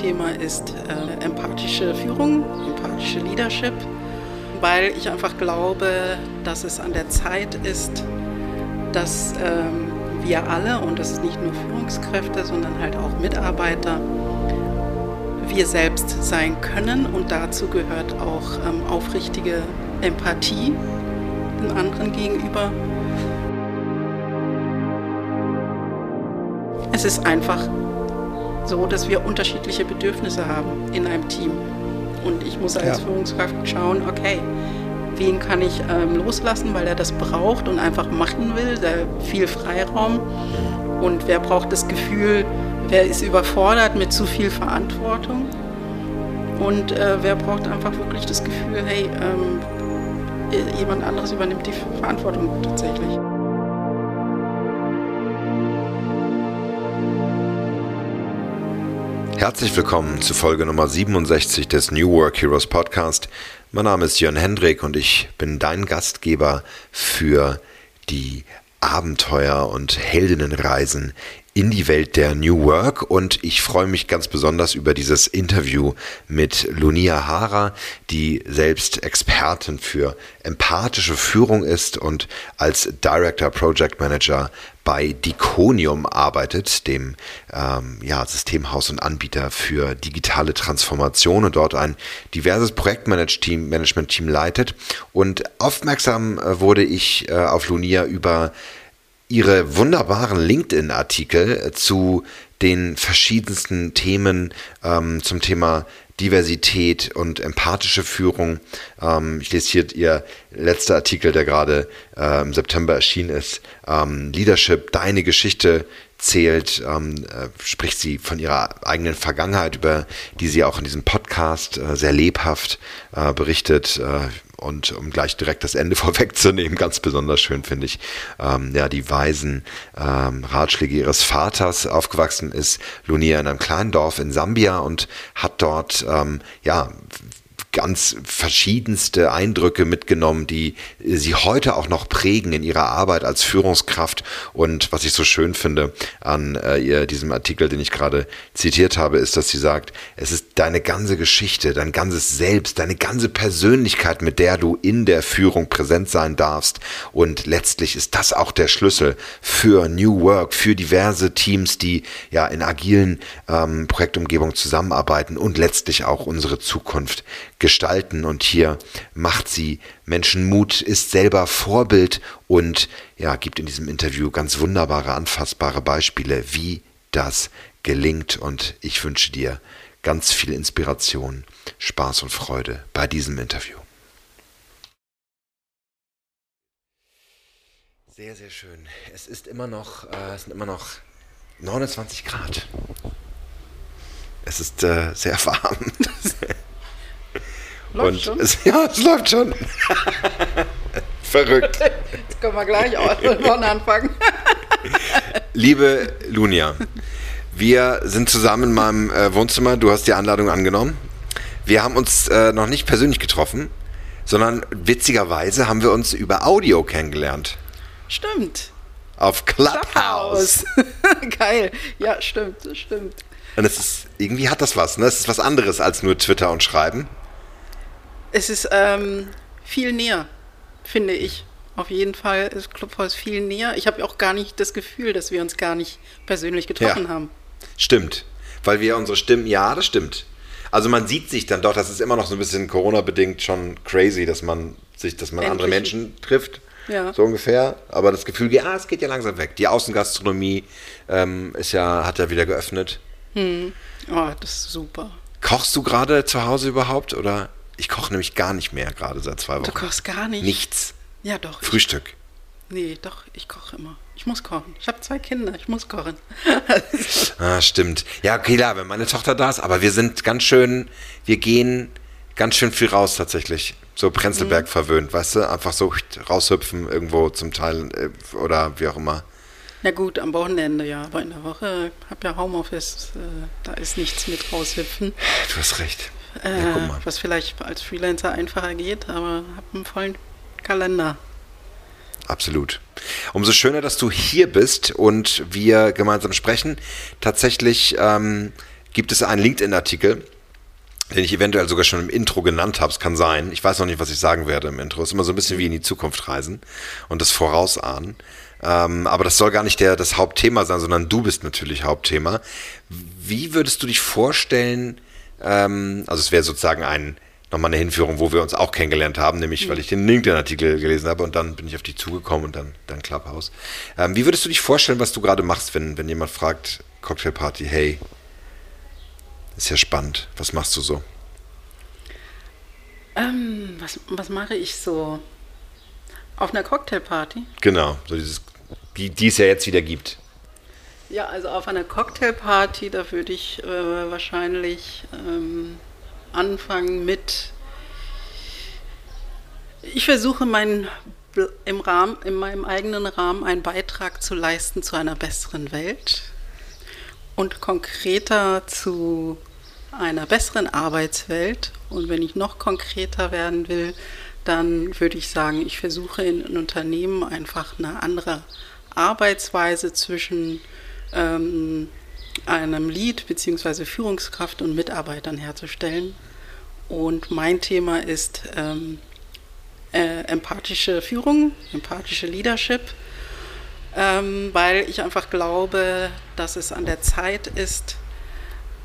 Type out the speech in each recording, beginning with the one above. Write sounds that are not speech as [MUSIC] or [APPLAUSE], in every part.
Thema ist äh, empathische Führung, empathische Leadership, weil ich einfach glaube, dass es an der Zeit ist, dass ähm, wir alle, und das ist nicht nur Führungskräfte, sondern halt auch Mitarbeiter, wir selbst sein können und dazu gehört auch ähm, aufrichtige Empathie den anderen gegenüber. Es ist einfach so, dass wir unterschiedliche Bedürfnisse haben in einem Team. Und ich muss als ja. Führungskraft schauen, okay, wen kann ich ähm, loslassen, weil er das braucht und einfach machen will, der viel Freiraum. Und wer braucht das Gefühl, wer ist überfordert mit zu viel Verantwortung. Und äh, wer braucht einfach wirklich das Gefühl, hey, ähm, jemand anderes übernimmt die Verantwortung tatsächlich. Herzlich willkommen zu Folge Nummer 67 des New Work Heroes Podcast. Mein Name ist Jörn Hendrik und ich bin dein Gastgeber für die Abenteuer und Heldinnenreisen in die Welt der New Work und ich freue mich ganz besonders über dieses Interview mit Lunia Hara, die selbst Expertin für empathische Führung ist und als Director Project Manager bei Diconium arbeitet, dem ähm, ja, Systemhaus und Anbieter für digitale Transformation und dort ein diverses Projektmanagement-Team leitet. Und aufmerksam äh, wurde ich äh, auf Lunia über ihre wunderbaren LinkedIn-Artikel zu den verschiedensten Themen ähm, zum Thema Diversität und empathische Führung. Ähm, ich lese hier ihr letzter Artikel, der gerade äh, im September erschienen ist. Ähm, Leadership, deine Geschichte zählt, ähm, äh, spricht sie von ihrer eigenen Vergangenheit, über die sie auch in diesem Podcast äh, sehr lebhaft äh, berichtet. Und um gleich direkt das Ende [LAUGHS] vorwegzunehmen, ganz besonders schön finde ich, ähm, ja, die weisen ähm, Ratschläge ihres Vaters aufgewachsen ist, Lunia in einem kleinen Dorf in Sambia und hat dort, ähm, ja, ganz verschiedenste Eindrücke mitgenommen, die sie heute auch noch prägen in ihrer Arbeit als Führungskraft. Und was ich so schön finde an äh, diesem Artikel, den ich gerade zitiert habe, ist, dass sie sagt, es ist deine ganze Geschichte, dein ganzes Selbst, deine ganze Persönlichkeit, mit der du in der Führung präsent sein darfst. Und letztlich ist das auch der Schlüssel für New Work, für diverse Teams, die ja in agilen ähm, Projektumgebungen zusammenarbeiten und letztlich auch unsere Zukunft gestalten. Und hier macht sie Menschen Mut, ist selber Vorbild und ja, gibt in diesem Interview ganz wunderbare, anfassbare Beispiele, wie das gelingt. Und ich wünsche dir ganz viel Inspiration, Spaß und Freude bei diesem Interview. Sehr, sehr schön. Es ist immer noch, äh, es sind immer noch 29 Grad. Es ist äh, sehr [LAUGHS] warm. Läuft und schon? Es, ja, es läuft schon. [LAUGHS] Verrückt. Jetzt können wir gleich [LAUGHS] von anfangen. Liebe Lunia, wir sind zusammen in meinem äh, Wohnzimmer. Du hast die Einladung angenommen. Wir haben uns äh, noch nicht persönlich getroffen, sondern witzigerweise haben wir uns über Audio kennengelernt. Stimmt. Auf Clubhouse. Clubhouse. [LAUGHS] Geil. Ja, stimmt, stimmt. Und es ist, irgendwie hat das was, ne? Es ist was anderes als nur Twitter und Schreiben. Es ist ähm, viel näher, finde ich. Auf jeden Fall ist Clubhouse viel näher. Ich habe auch gar nicht das Gefühl, dass wir uns gar nicht persönlich getroffen ja, haben. Stimmt. Weil wir unsere Stimmen, ja, das stimmt. Also man sieht sich dann doch, das ist immer noch so ein bisschen Corona-bedingt schon crazy, dass man sich, dass man Endlich. andere Menschen trifft. Ja. So ungefähr. Aber das Gefühl, ja, es geht ja langsam weg. Die Außengastronomie ähm, ist ja, hat ja wieder geöffnet. Hm. Oh, das ist super. Kochst du gerade zu Hause überhaupt oder? Ich koche nämlich gar nicht mehr, gerade seit zwei Wochen. Du kochst gar nicht? Nichts. Ja, doch. Frühstück. Ich, nee, doch, ich koche immer. Ich muss kochen. Ich habe zwei Kinder, ich muss kochen. [LAUGHS] ah, stimmt. Ja, okay, klar, wenn meine Tochter da ist, aber wir sind ganz schön, wir gehen ganz schön viel raus tatsächlich. So Prenzlberg mhm. verwöhnt, weißt du? Einfach so raushüpfen irgendwo zum Teil äh, oder wie auch immer. Na gut, am Wochenende ja, aber in der Woche habe ja Homeoffice, äh, da ist nichts mit raushüpfen. Du hast recht. Äh, ja, was vielleicht als Freelancer einfacher geht, aber habe einen vollen Kalender. Absolut. Umso schöner, dass du hier bist und wir gemeinsam sprechen. Tatsächlich ähm, gibt es einen LinkedIn-Artikel, den ich eventuell sogar schon im Intro genannt habe. Es kann sein. Ich weiß noch nicht, was ich sagen werde im Intro. Es ist immer so ein bisschen wie in die Zukunft reisen und das Vorausahnen. Ähm, aber das soll gar nicht der, das Hauptthema sein, sondern du bist natürlich Hauptthema. Wie würdest du dich vorstellen, ähm, also es wäre sozusagen ein, nochmal eine Hinführung, wo wir uns auch kennengelernt haben, nämlich mhm. weil ich den LinkedIn-Artikel gelesen habe und dann bin ich auf dich zugekommen und dann, dann Clubhouse. Ähm, wie würdest du dich vorstellen, was du gerade machst, wenn, wenn jemand fragt, Cocktailparty, hey, ist ja spannend. Was machst du so? Ähm, was, was mache ich so? Auf einer Cocktailparty? Genau, so dieses, die, die es ja jetzt wieder gibt. Ja, also auf einer Cocktailparty, da würde ich äh, wahrscheinlich ähm, anfangen mit. Ich versuche meinen im Rahmen, in meinem eigenen Rahmen einen Beitrag zu leisten zu einer besseren Welt und konkreter zu einer besseren Arbeitswelt. Und wenn ich noch konkreter werden will, dann würde ich sagen, ich versuche in, in Unternehmen einfach eine andere Arbeitsweise zwischen ähm, einem Lead bzw. Führungskraft und Mitarbeitern herzustellen. Und mein Thema ist ähm, äh, empathische Führung, empathische Leadership, ähm, weil ich einfach glaube, dass es an der Zeit ist,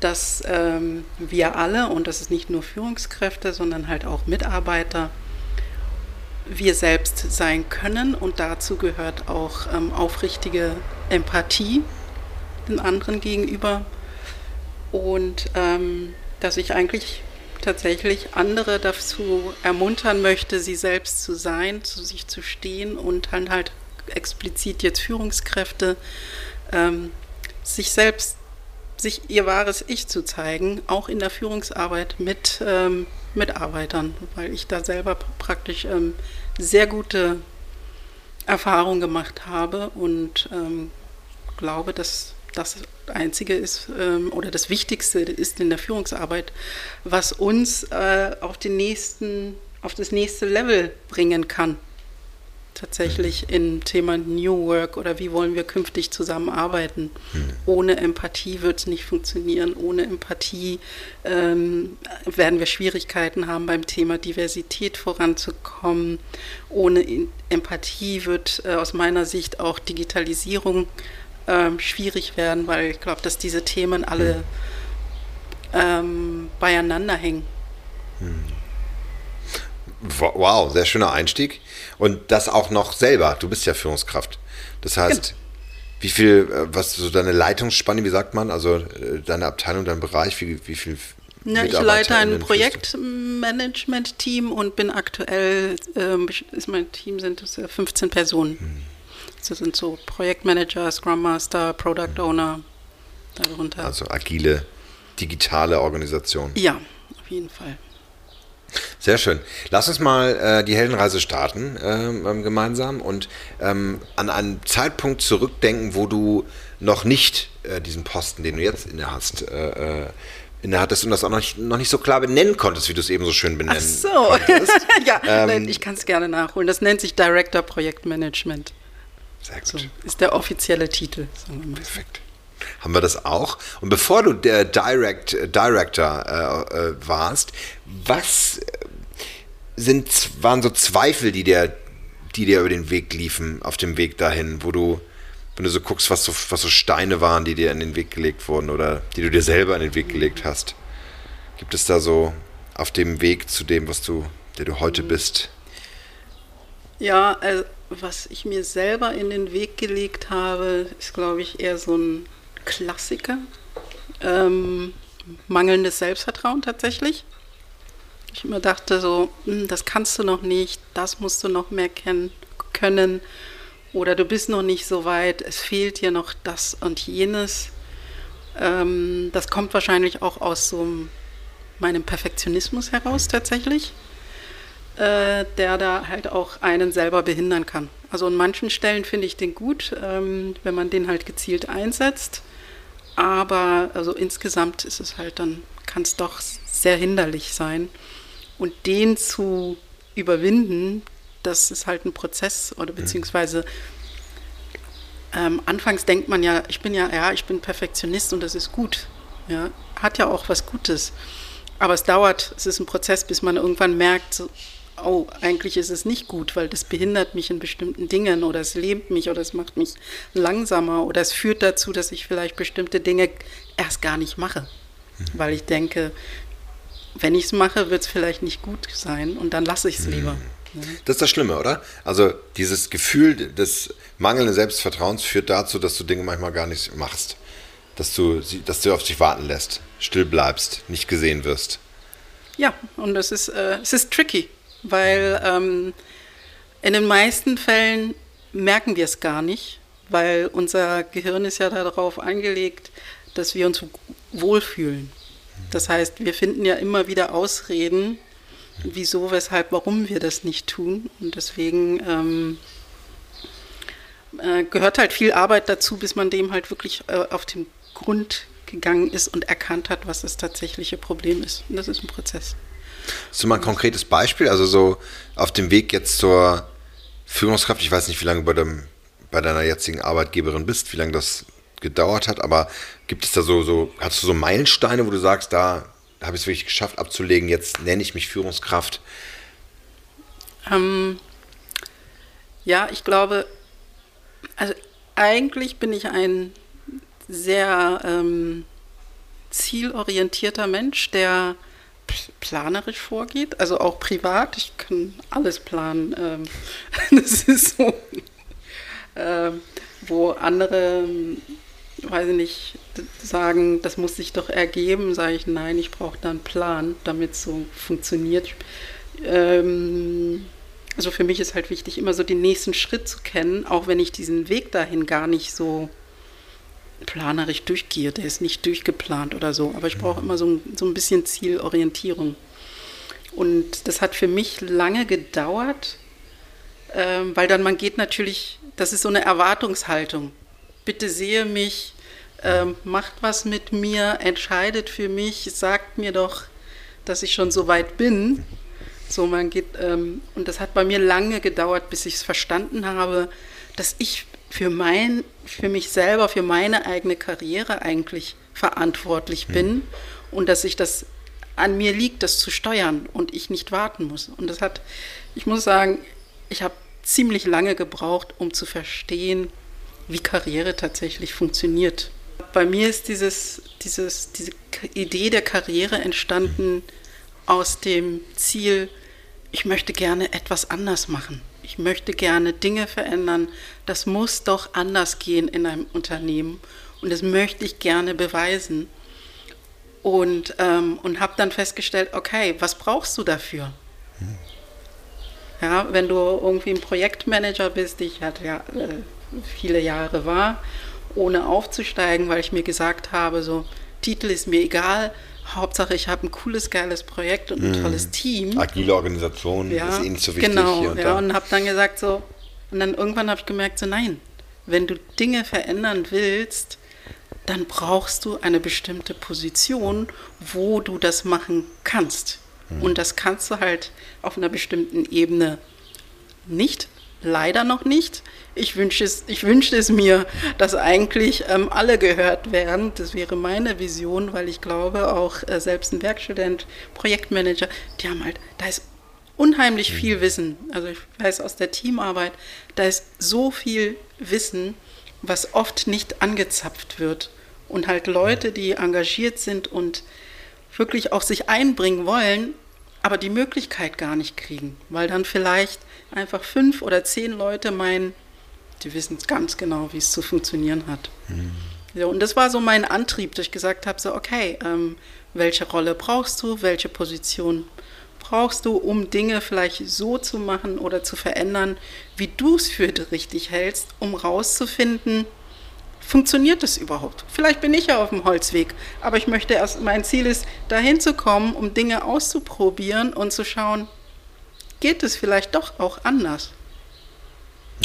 dass ähm, wir alle, und das ist nicht nur Führungskräfte, sondern halt auch Mitarbeiter, wir selbst sein können und dazu gehört auch ähm, aufrichtige Empathie den anderen gegenüber. Und ähm, dass ich eigentlich tatsächlich andere dazu ermuntern möchte, sie selbst zu sein, zu sich zu stehen und dann halt explizit jetzt Führungskräfte ähm, sich selbst sich ihr wahres Ich zu zeigen, auch in der Führungsarbeit mit ähm, Mitarbeitern, weil ich da selber praktisch ähm, sehr gute Erfahrungen gemacht habe und ähm, glaube, dass das Einzige ist ähm, oder das Wichtigste ist in der Führungsarbeit, was uns äh, auf, den nächsten, auf das nächste Level bringen kann tatsächlich im Thema New Work oder wie wollen wir künftig zusammenarbeiten. Mhm. Ohne Empathie wird es nicht funktionieren. Ohne Empathie ähm, werden wir Schwierigkeiten haben beim Thema Diversität voranzukommen. Ohne Empathie wird äh, aus meiner Sicht auch Digitalisierung ähm, schwierig werden, weil ich glaube, dass diese Themen alle mhm. ähm, beieinander hängen. Mhm. Wow, sehr schöner Einstieg. Und das auch noch selber. Du bist ja Führungskraft. Das heißt, genau. wie viel, äh, was so deine Leitungsspanne, wie sagt man, also äh, deine Abteilung, dein Bereich, wie, wie viel ja, ich leite ein Projektmanagement-Team und bin aktuell, ähm, ist mein Team sind es 15 Personen. Hm. Das sind so Projektmanager, Scrum Master, Product. Owner darunter. Also agile, digitale Organisation. Ja, auf jeden Fall. Sehr schön. Lass uns mal äh, die Heldenreise starten äh, gemeinsam und ähm, an einen Zeitpunkt zurückdenken, wo du noch nicht äh, diesen Posten, den du jetzt inne hast, äh, äh, inne hattest und das auch noch nicht, noch nicht, so klar benennen konntest, wie du es eben so schön benennen Ach so. [LAUGHS] ja, ähm, ich kann es gerne nachholen. Das nennt sich Director Projektmanagement. Sehr gut. So, ist der offizielle Titel. Perfekt haben wir das auch. Und bevor du der Direct, Director äh, äh, warst, was sind, waren so Zweifel, die dir, die dir über den Weg liefen, auf dem Weg dahin, wo du, wenn du so guckst, was so, was so Steine waren, die dir in den Weg gelegt wurden oder die du dir selber in den Weg gelegt hast? Gibt es da so auf dem Weg zu dem, was du, der du heute bist? Ja, also was ich mir selber in den Weg gelegt habe, ist, glaube ich, eher so ein Klassiker. Ähm, mangelndes Selbstvertrauen tatsächlich. Ich immer dachte so, hm, das kannst du noch nicht, das musst du noch mehr kennen, können oder du bist noch nicht so weit, es fehlt dir noch das und jenes. Ähm, das kommt wahrscheinlich auch aus so meinem Perfektionismus heraus tatsächlich, äh, der da halt auch einen selber behindern kann. Also an manchen Stellen finde ich den gut, ähm, wenn man den halt gezielt einsetzt. Aber also insgesamt ist es halt dann, kann es doch sehr hinderlich sein. Und den zu überwinden, das ist halt ein Prozess oder mhm. beziehungsweise ähm, anfangs denkt man ja, ich bin ja, ja, ich bin Perfektionist und das ist gut. Ja, hat ja auch was Gutes. Aber es dauert, es ist ein Prozess, bis man irgendwann merkt, so, oh, eigentlich ist es nicht gut, weil das behindert mich in bestimmten Dingen oder es lähmt mich oder es macht mich langsamer oder es führt dazu, dass ich vielleicht bestimmte Dinge erst gar nicht mache. Mhm. Weil ich denke, wenn ich es mache, wird es vielleicht nicht gut sein und dann lasse ich es mhm. lieber. Das ist das Schlimme, oder? Also dieses Gefühl des mangelnden Selbstvertrauens führt dazu, dass du Dinge manchmal gar nicht machst. Dass du, dass du auf dich warten lässt, still bleibst, nicht gesehen wirst. Ja, und es ist, äh, es ist tricky, weil ähm, in den meisten Fällen merken wir es gar nicht, weil unser Gehirn ist ja darauf angelegt, dass wir uns wohlfühlen. Das heißt, wir finden ja immer wieder Ausreden, wieso, weshalb, warum wir das nicht tun. Und deswegen ähm, äh, gehört halt viel Arbeit dazu, bis man dem halt wirklich äh, auf den Grund gegangen ist und erkannt hat, was das tatsächliche Problem ist. Und das ist ein Prozess. Hast du mal ein konkretes Beispiel? Also so auf dem Weg jetzt zur Führungskraft, ich weiß nicht, wie lange bei, dem, bei deiner jetzigen Arbeitgeberin bist, wie lange das gedauert hat, aber gibt es da so, so, hast du so Meilensteine, wo du sagst, da habe ich es wirklich geschafft abzulegen, jetzt nenne ich mich Führungskraft? Ähm, ja, ich glaube, also eigentlich bin ich ein sehr ähm, zielorientierter Mensch, der planerisch vorgeht, also auch privat. Ich kann alles planen. Ähm, das ist so, ähm, wo andere weiß ich nicht, sagen, das muss sich doch ergeben, sage ich, nein, ich brauche da einen Plan, damit es so funktioniert. Ähm, also für mich ist halt wichtig, immer so den nächsten Schritt zu kennen, auch wenn ich diesen Weg dahin gar nicht so planerisch durchgehe. Der ist nicht durchgeplant oder so, aber ich brauche immer so ein, so ein bisschen Zielorientierung. Und das hat für mich lange gedauert, ähm, weil dann man geht natürlich, das ist so eine Erwartungshaltung. Bitte sehe mich ähm, macht was mit mir, entscheidet für mich, sagt mir doch, dass ich schon so weit bin. So, man geht, ähm, und das hat bei mir lange gedauert, bis ich es verstanden habe, dass ich für mein, für mich selber, für meine eigene Karriere eigentlich verantwortlich bin mhm. und dass ich das an mir liegt, das zu steuern und ich nicht warten muss. Und das hat, ich muss sagen, ich habe ziemlich lange gebraucht, um zu verstehen, wie Karriere tatsächlich funktioniert bei mir ist dieses, dieses, diese Idee der Karriere entstanden aus dem Ziel, ich möchte gerne etwas anders machen. Ich möchte gerne Dinge verändern. Das muss doch anders gehen in einem Unternehmen. Und das möchte ich gerne beweisen. Und, ähm, und habe dann festgestellt, okay, was brauchst du dafür? Ja, wenn du irgendwie ein Projektmanager bist, ich hatte ja äh, viele Jahre war, ohne aufzusteigen, weil ich mir gesagt habe, so Titel ist mir egal, Hauptsache ich habe ein cooles, geiles Projekt und ein mm. tolles Team. Agile Organisation ja, ist eh nicht so wichtig. Genau, und ja, und habe dann gesagt so, und dann irgendwann habe ich gemerkt so, nein, wenn du Dinge verändern willst, dann brauchst du eine bestimmte Position, wo du das machen kannst. Mm. Und das kannst du halt auf einer bestimmten Ebene nicht leider noch nicht. Ich wünsche es, ich wünschte es mir, dass eigentlich ähm, alle gehört werden. Das wäre meine Vision, weil ich glaube, auch äh, selbst ein Werkstudent, Projektmanager, die haben halt, da ist unheimlich mhm. viel Wissen. Also ich weiß aus der Teamarbeit, da ist so viel Wissen, was oft nicht angezapft wird. Und halt Leute, die engagiert sind und wirklich auch sich einbringen wollen, aber die Möglichkeit gar nicht kriegen, weil dann vielleicht einfach fünf oder zehn Leute meinen, die wissen ganz genau, wie es zu funktionieren hat. Mhm. Ja, und das war so mein Antrieb, dass ich gesagt habe, so okay, ähm, welche Rolle brauchst du, welche Position brauchst du, um Dinge vielleicht so zu machen oder zu verändern, wie du es für richtig hältst, um rauszufinden, funktioniert das überhaupt? Vielleicht bin ich ja auf dem Holzweg, aber ich möchte erst, mein Ziel ist, dahin zu kommen, um Dinge auszuprobieren und zu schauen, geht es vielleicht doch auch anders.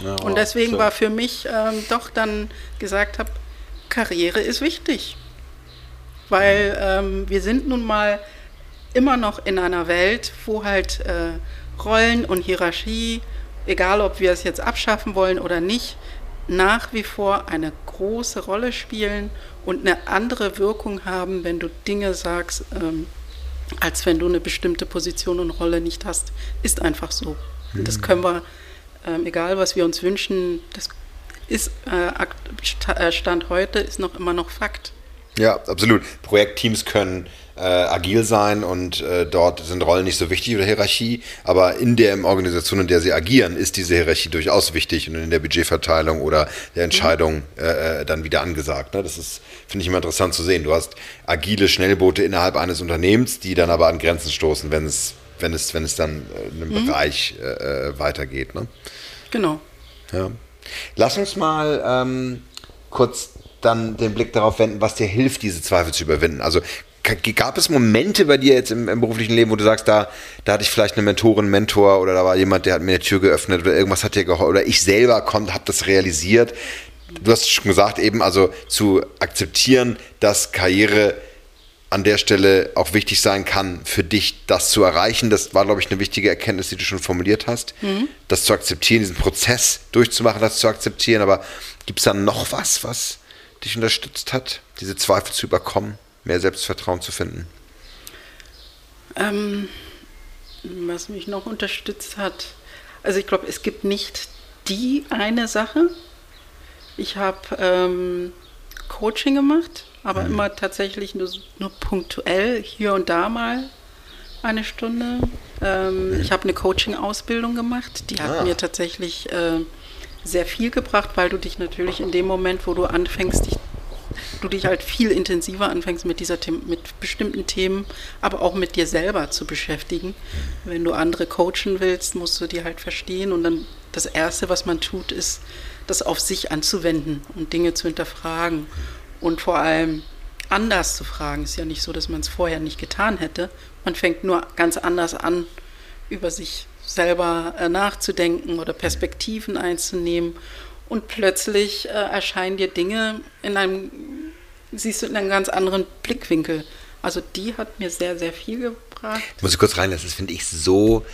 Ja, und deswegen so. war für mich ähm, doch dann gesagt habe, Karriere ist wichtig. Weil ähm, wir sind nun mal immer noch in einer Welt, wo halt äh, Rollen und Hierarchie, egal ob wir es jetzt abschaffen wollen oder nicht, nach wie vor eine große Rolle spielen und eine andere Wirkung haben, wenn du Dinge sagst, ähm, als wenn du eine bestimmte Position und Rolle nicht hast. Ist einfach so. Mhm. Das können wir, ähm, egal was wir uns wünschen, das ist äh, äh, Stand heute, ist noch immer noch Fakt. Ja, absolut. Projektteams können äh, agil sein und äh, dort sind Rollen nicht so wichtig oder Hierarchie, aber in der Organisation, in der sie agieren, ist diese Hierarchie durchaus wichtig und in der Budgetverteilung oder der Entscheidung äh, äh, dann wieder angesagt. Ne? Das ist, finde ich immer interessant zu sehen. Du hast agile Schnellboote innerhalb eines Unternehmens, die dann aber an Grenzen stoßen, wenn es, wenn es, wenn es dann äh, in einem mhm. Bereich äh, weitergeht. Ne? Genau. Ja. Lass uns mal ähm, kurz dann den Blick darauf wenden, was dir hilft, diese Zweifel zu überwinden. Also gab es Momente bei dir jetzt im, im, beruflichen Leben, wo du sagst, da, da hatte ich vielleicht eine Mentorin, Mentor oder da war jemand, der hat mir eine Tür geöffnet oder irgendwas hat dir geholfen oder ich selber habe das realisiert. Du hast schon gesagt, eben also zu akzeptieren, dass Karriere an der Stelle auch wichtig sein kann, für dich das zu erreichen. Das war, glaube ich, eine wichtige Erkenntnis, die du schon formuliert hast. Mhm. Das zu akzeptieren, diesen Prozess durchzumachen, das zu akzeptieren. Aber gibt es da noch was, was dich unterstützt hat, diese Zweifel zu überkommen? Mehr Selbstvertrauen zu finden? Ähm, was mich noch unterstützt hat, also ich glaube, es gibt nicht die eine Sache. Ich habe ähm, Coaching gemacht, aber mhm. immer tatsächlich nur, nur punktuell hier und da mal eine Stunde. Ähm, mhm. Ich habe eine Coaching-Ausbildung gemacht, die hat ah. mir tatsächlich äh, sehr viel gebracht, weil du dich natürlich in dem Moment, wo du anfängst, dich du dich halt viel intensiver anfängst mit dieser mit bestimmten Themen, aber auch mit dir selber zu beschäftigen. Wenn du andere coachen willst, musst du die halt verstehen und dann das erste, was man tut, ist, das auf sich anzuwenden und Dinge zu hinterfragen und vor allem anders zu fragen. Ist ja nicht so, dass man es vorher nicht getan hätte. Man fängt nur ganz anders an, über sich selber äh, nachzudenken oder Perspektiven einzunehmen und plötzlich äh, erscheinen dir Dinge in einem, siehst du in einem ganz anderen Blickwinkel. Also die hat mir sehr, sehr viel gebracht. Muss ich kurz reinlassen, das finde ich so,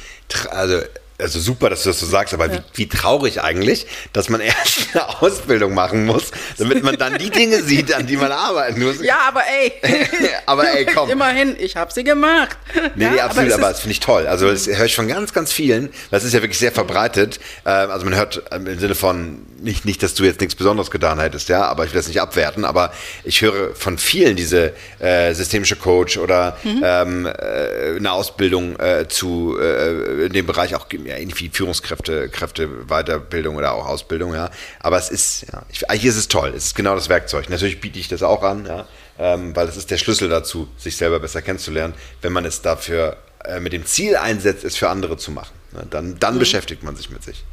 also also super, dass du das so sagst, aber ja. wie, wie, traurig eigentlich, dass man [LAUGHS] erst eine Ausbildung machen muss, damit man dann die Dinge sieht, an die man arbeiten muss. Ja, aber ey. [LAUGHS] aber ey, komm. Immerhin, ich habe sie gemacht. Nee, ja, nee absolut, aber, aber das finde ich toll. Also das höre ich von ganz, ganz vielen. Das ist ja wirklich sehr verbreitet. Ähm, also man hört ähm, im Sinne von, nicht, nicht, dass du jetzt nichts Besonderes getan hättest, ja, aber ich will das nicht abwerten, aber ich höre von vielen diese äh, systemische Coach oder mhm. ähm, äh, eine Ausbildung äh, zu äh, in dem Bereich auch ja, irgendwie Führungskräfte, Kräfte, Weiterbildung oder auch Ausbildung, ja. Aber es ist, ja, ich, eigentlich ist es toll. Es ist genau das Werkzeug. Natürlich biete ich das auch an, ja, ähm, weil es ist der Schlüssel dazu, sich selber besser kennenzulernen, wenn man es dafür äh, mit dem Ziel einsetzt, es für andere zu machen. Ne? Dann, dann mhm. beschäftigt man sich mit sich.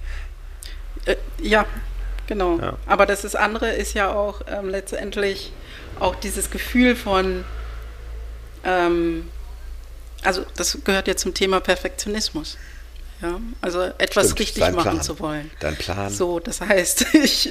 Äh, ja, genau. Ja. Aber das ist andere ist ja auch ähm, letztendlich auch dieses Gefühl von ähm, also das gehört ja zum Thema Perfektionismus. Ja, also etwas Stimmt, richtig machen Plan. zu wollen. Dein Plan. So, das heißt, [LAUGHS] ich,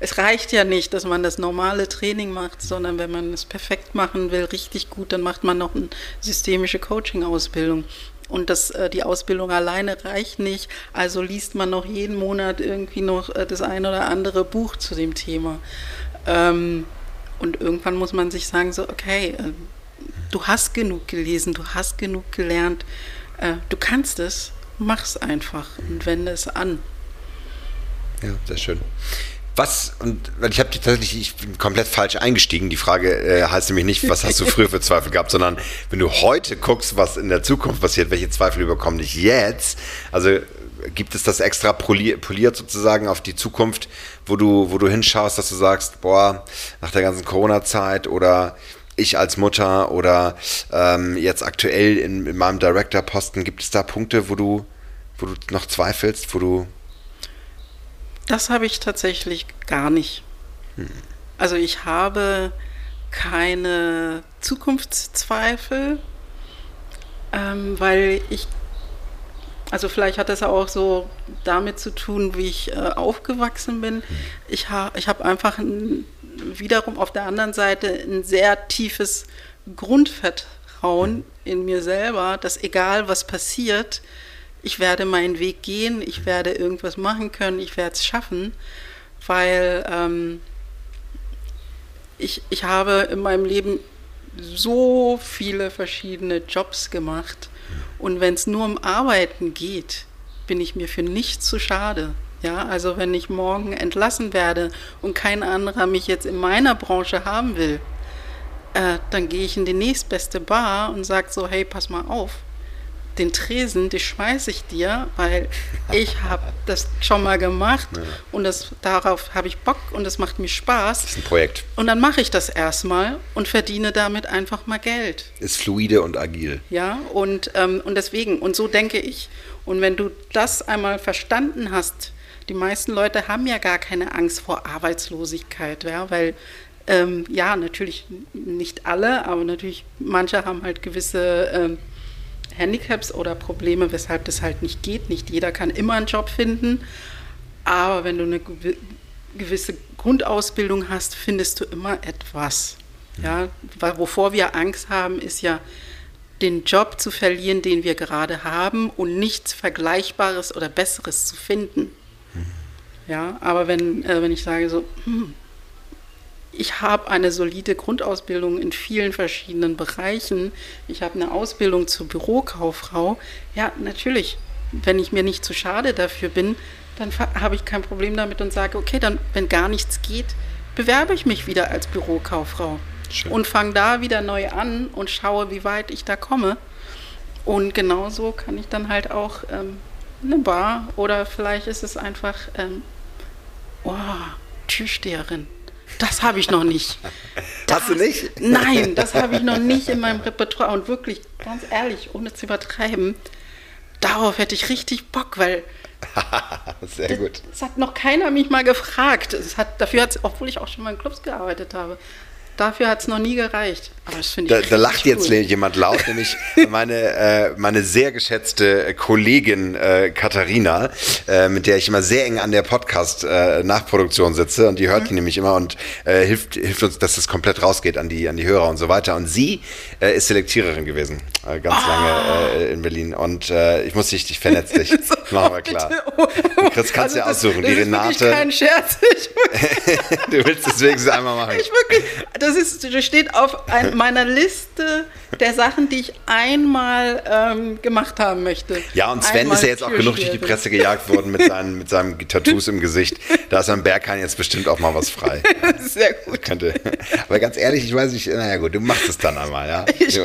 es reicht ja nicht, dass man das normale Training macht, sondern wenn man es perfekt machen will, richtig gut, dann macht man noch eine systemische Coaching-Ausbildung. Und das, äh, die Ausbildung alleine reicht nicht, also liest man noch jeden Monat irgendwie noch äh, das ein oder andere Buch zu dem Thema. Ähm, und irgendwann muss man sich sagen, so, okay, äh, du hast genug gelesen, du hast genug gelernt du kannst es, mach's einfach und wende es an. Ja, sehr schön. Was, und ich habe tatsächlich, ich bin komplett falsch eingestiegen. Die Frage äh, heißt nämlich nicht, was hast du früher für Zweifel gehabt, sondern wenn du heute guckst, was in der Zukunft passiert, welche Zweifel überkommen dich jetzt? Also gibt es das extra poliert sozusagen auf die Zukunft, wo du, wo du hinschaust, dass du sagst, boah, nach der ganzen Corona-Zeit oder ich als Mutter oder ähm, jetzt aktuell in, in meinem Director-Posten, gibt es da Punkte, wo du, wo du noch zweifelst, wo du. Das habe ich tatsächlich gar nicht. Hm. Also ich habe keine Zukunftszweifel, ähm, weil ich, also vielleicht hat das auch so damit zu tun, wie ich äh, aufgewachsen bin. Hm. Ich, ha, ich habe einfach ein wiederum auf der anderen Seite ein sehr tiefes Grundvertrauen in mir selber, dass egal was passiert, ich werde meinen Weg gehen, ich werde irgendwas machen können, ich werde es schaffen. weil ähm, ich, ich habe in meinem Leben so viele verschiedene Jobs gemacht. Und wenn es nur um Arbeiten geht, bin ich mir für nichts zu schade. Ja, also wenn ich morgen entlassen werde und kein anderer mich jetzt in meiner Branche haben will, äh, dann gehe ich in die nächstbeste Bar und sage so, hey, pass mal auf, den Tresen, die schmeiße ich dir, weil ich habe das schon mal gemacht ja. und das, darauf habe ich Bock und das macht mir Spaß. Das ist ein Projekt. Und dann mache ich das erstmal und verdiene damit einfach mal Geld. Ist fluide und agil. Ja, und, ähm, und deswegen, und so denke ich. Und wenn du das einmal verstanden hast, die meisten Leute haben ja gar keine Angst vor Arbeitslosigkeit, ja, weil ähm, ja, natürlich nicht alle, aber natürlich manche haben halt gewisse ähm, Handicaps oder Probleme, weshalb das halt nicht geht. Nicht jeder kann immer einen Job finden, aber wenn du eine gewisse Grundausbildung hast, findest du immer etwas. Ja, wovor wir Angst haben, ist ja den Job zu verlieren, den wir gerade haben und nichts Vergleichbares oder Besseres zu finden. Ja, aber wenn, äh, wenn ich sage so, hm, ich habe eine solide Grundausbildung in vielen verschiedenen Bereichen. Ich habe eine Ausbildung zur Bürokauffrau. Ja, natürlich, wenn ich mir nicht zu schade dafür bin, dann habe ich kein Problem damit und sage, okay, dann, wenn gar nichts geht, bewerbe ich mich wieder als Bürokauffrau Schön. und fange da wieder neu an und schaue, wie weit ich da komme. Und genauso kann ich dann halt auch ähm, eine Bar oder vielleicht ist es einfach, ähm, oh, Türsteherin das habe ich noch nicht. Das, Hast du nicht? Nein, das habe ich noch nicht in meinem Repertoire. Und wirklich, ganz ehrlich, ohne zu übertreiben, darauf hätte ich richtig Bock, weil. [LAUGHS] Sehr gut. Das, das, hat noch keiner mich mal gefragt. Es hat, dafür hat obwohl ich auch schon mal in Clubs gearbeitet habe, Dafür hat es noch nie gereicht. Aber das finde ich Da, da lacht cool. jetzt jemand laut, nämlich [LAUGHS] meine, äh, meine sehr geschätzte Kollegin äh, Katharina, äh, mit der ich immer sehr eng an der Podcast-Nachproduktion äh, sitze und die hört mhm. die nämlich immer und äh, hilft, hilft uns, dass das komplett rausgeht an die, an die Hörer und so weiter. Und sie äh, ist Selektiererin gewesen, ganz oh. lange in Berlin. Und ich muss dich, ich vernetze [LAUGHS] dich. so, Machen wir klar. Oh. Chris kannst du also ja aussuchen. Das, die Renate. Ist kein Scherz. [LAUGHS] du willst es wenigstens einmal machen. Ich wirklich, das, ist, das steht auf ein, meiner Liste der Sachen, die ich einmal ähm, gemacht haben möchte. Ja, und Sven einmal ist ja jetzt auch genug durch die Presse gejagt worden mit seinen, mit seinen Tattoos im Gesicht. Da ist am Berghain jetzt bestimmt auch mal was frei. [LAUGHS] Sehr gut. Könnte. Aber ganz ehrlich, ich weiß nicht, naja gut, du machst es dann einmal, ja. [LAUGHS] Ich,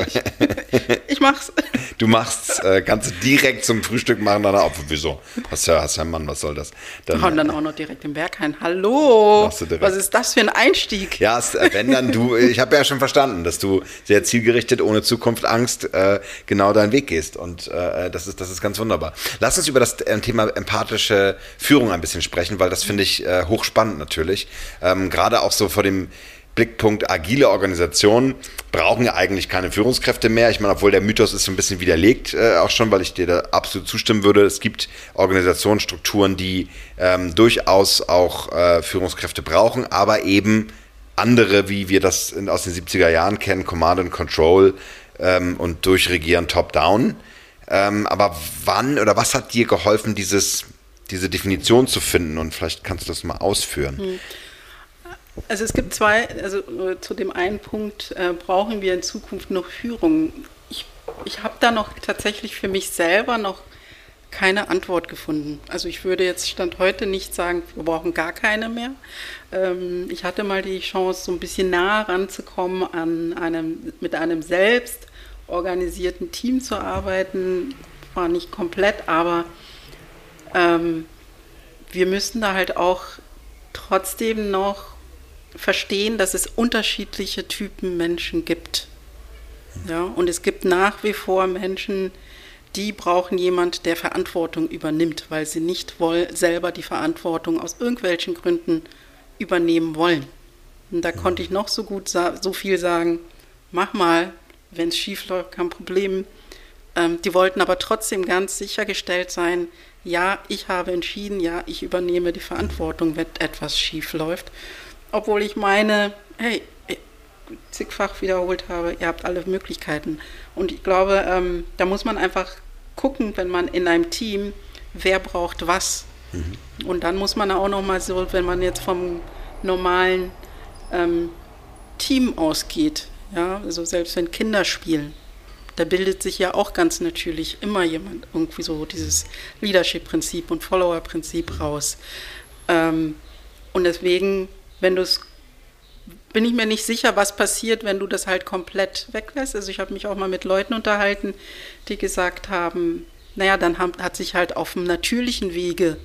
ich mach's. Du machst, äh, kannst du direkt zum Frühstück machen, dann auch, wieso? Hast ja, hast ja einen Mann, was soll das? Dann, und dann auch noch direkt im Berghain. Hallo! Was ist das für ein Einstieg? Ja, äh, wenn dann du, ich habe ja schon verstanden, dass du sehr zielgerichtet, ohne Zukunft, Angst, äh, genau deinen Weg gehst. Und äh, das, ist, das ist ganz wunderbar. Lass uns über das äh, Thema empathische Führung ein bisschen sprechen, weil das finde ich äh, hochspannend natürlich. Ähm, Gerade auch so vor dem Blickpunkt agile Organisationen brauchen ja eigentlich keine Führungskräfte mehr. Ich meine, obwohl der Mythos ist ein bisschen widerlegt, äh, auch schon, weil ich dir da absolut zustimmen würde. Es gibt Organisationsstrukturen, die ähm, durchaus auch äh, Führungskräfte brauchen, aber eben andere, wie wir das in, aus den 70er Jahren kennen, Command and Control ähm, und durchregieren top-down. Ähm, aber wann oder was hat dir geholfen, dieses, diese Definition zu finden? Und vielleicht kannst du das mal ausführen. Hm. Also es gibt zwei, also äh, zu dem einen Punkt äh, brauchen wir in Zukunft noch Führung. Ich, ich habe da noch tatsächlich für mich selber noch keine Antwort gefunden. Also ich würde jetzt Stand heute nicht sagen, wir brauchen gar keine mehr. Ähm, ich hatte mal die Chance, so ein bisschen nah ranzukommen an einem, mit einem selbst organisierten Team zu arbeiten. War nicht komplett, aber ähm, wir müssen da halt auch trotzdem noch verstehen, dass es unterschiedliche Typen Menschen gibt. Ja, und es gibt nach wie vor Menschen, die brauchen jemand, der Verantwortung übernimmt, weil sie nicht woll, selber die Verantwortung aus irgendwelchen Gründen übernehmen wollen. Und da konnte ich noch so gut so viel sagen, mach mal, wenn es schief läuft, kein Problem. Ähm, die wollten aber trotzdem ganz sichergestellt sein, ja, ich habe entschieden, ja, ich übernehme die Verantwortung, wenn etwas schief läuft obwohl ich meine, hey, zigfach wiederholt habe, ihr habt alle Möglichkeiten. Und ich glaube, ähm, da muss man einfach gucken, wenn man in einem Team, wer braucht was. Mhm. Und dann muss man auch noch mal so, wenn man jetzt vom normalen ähm, Team ausgeht, ja, also selbst wenn Kinder spielen, da bildet sich ja auch ganz natürlich immer jemand irgendwie so dieses Leadership-Prinzip und Follower-Prinzip raus. Ähm, und deswegen, wenn du es bin ich mir nicht sicher, was passiert, wenn du das halt komplett weglässt. Also ich habe mich auch mal mit Leuten unterhalten, die gesagt haben, naja, dann haben, hat sich halt auf dem natürlichen Wege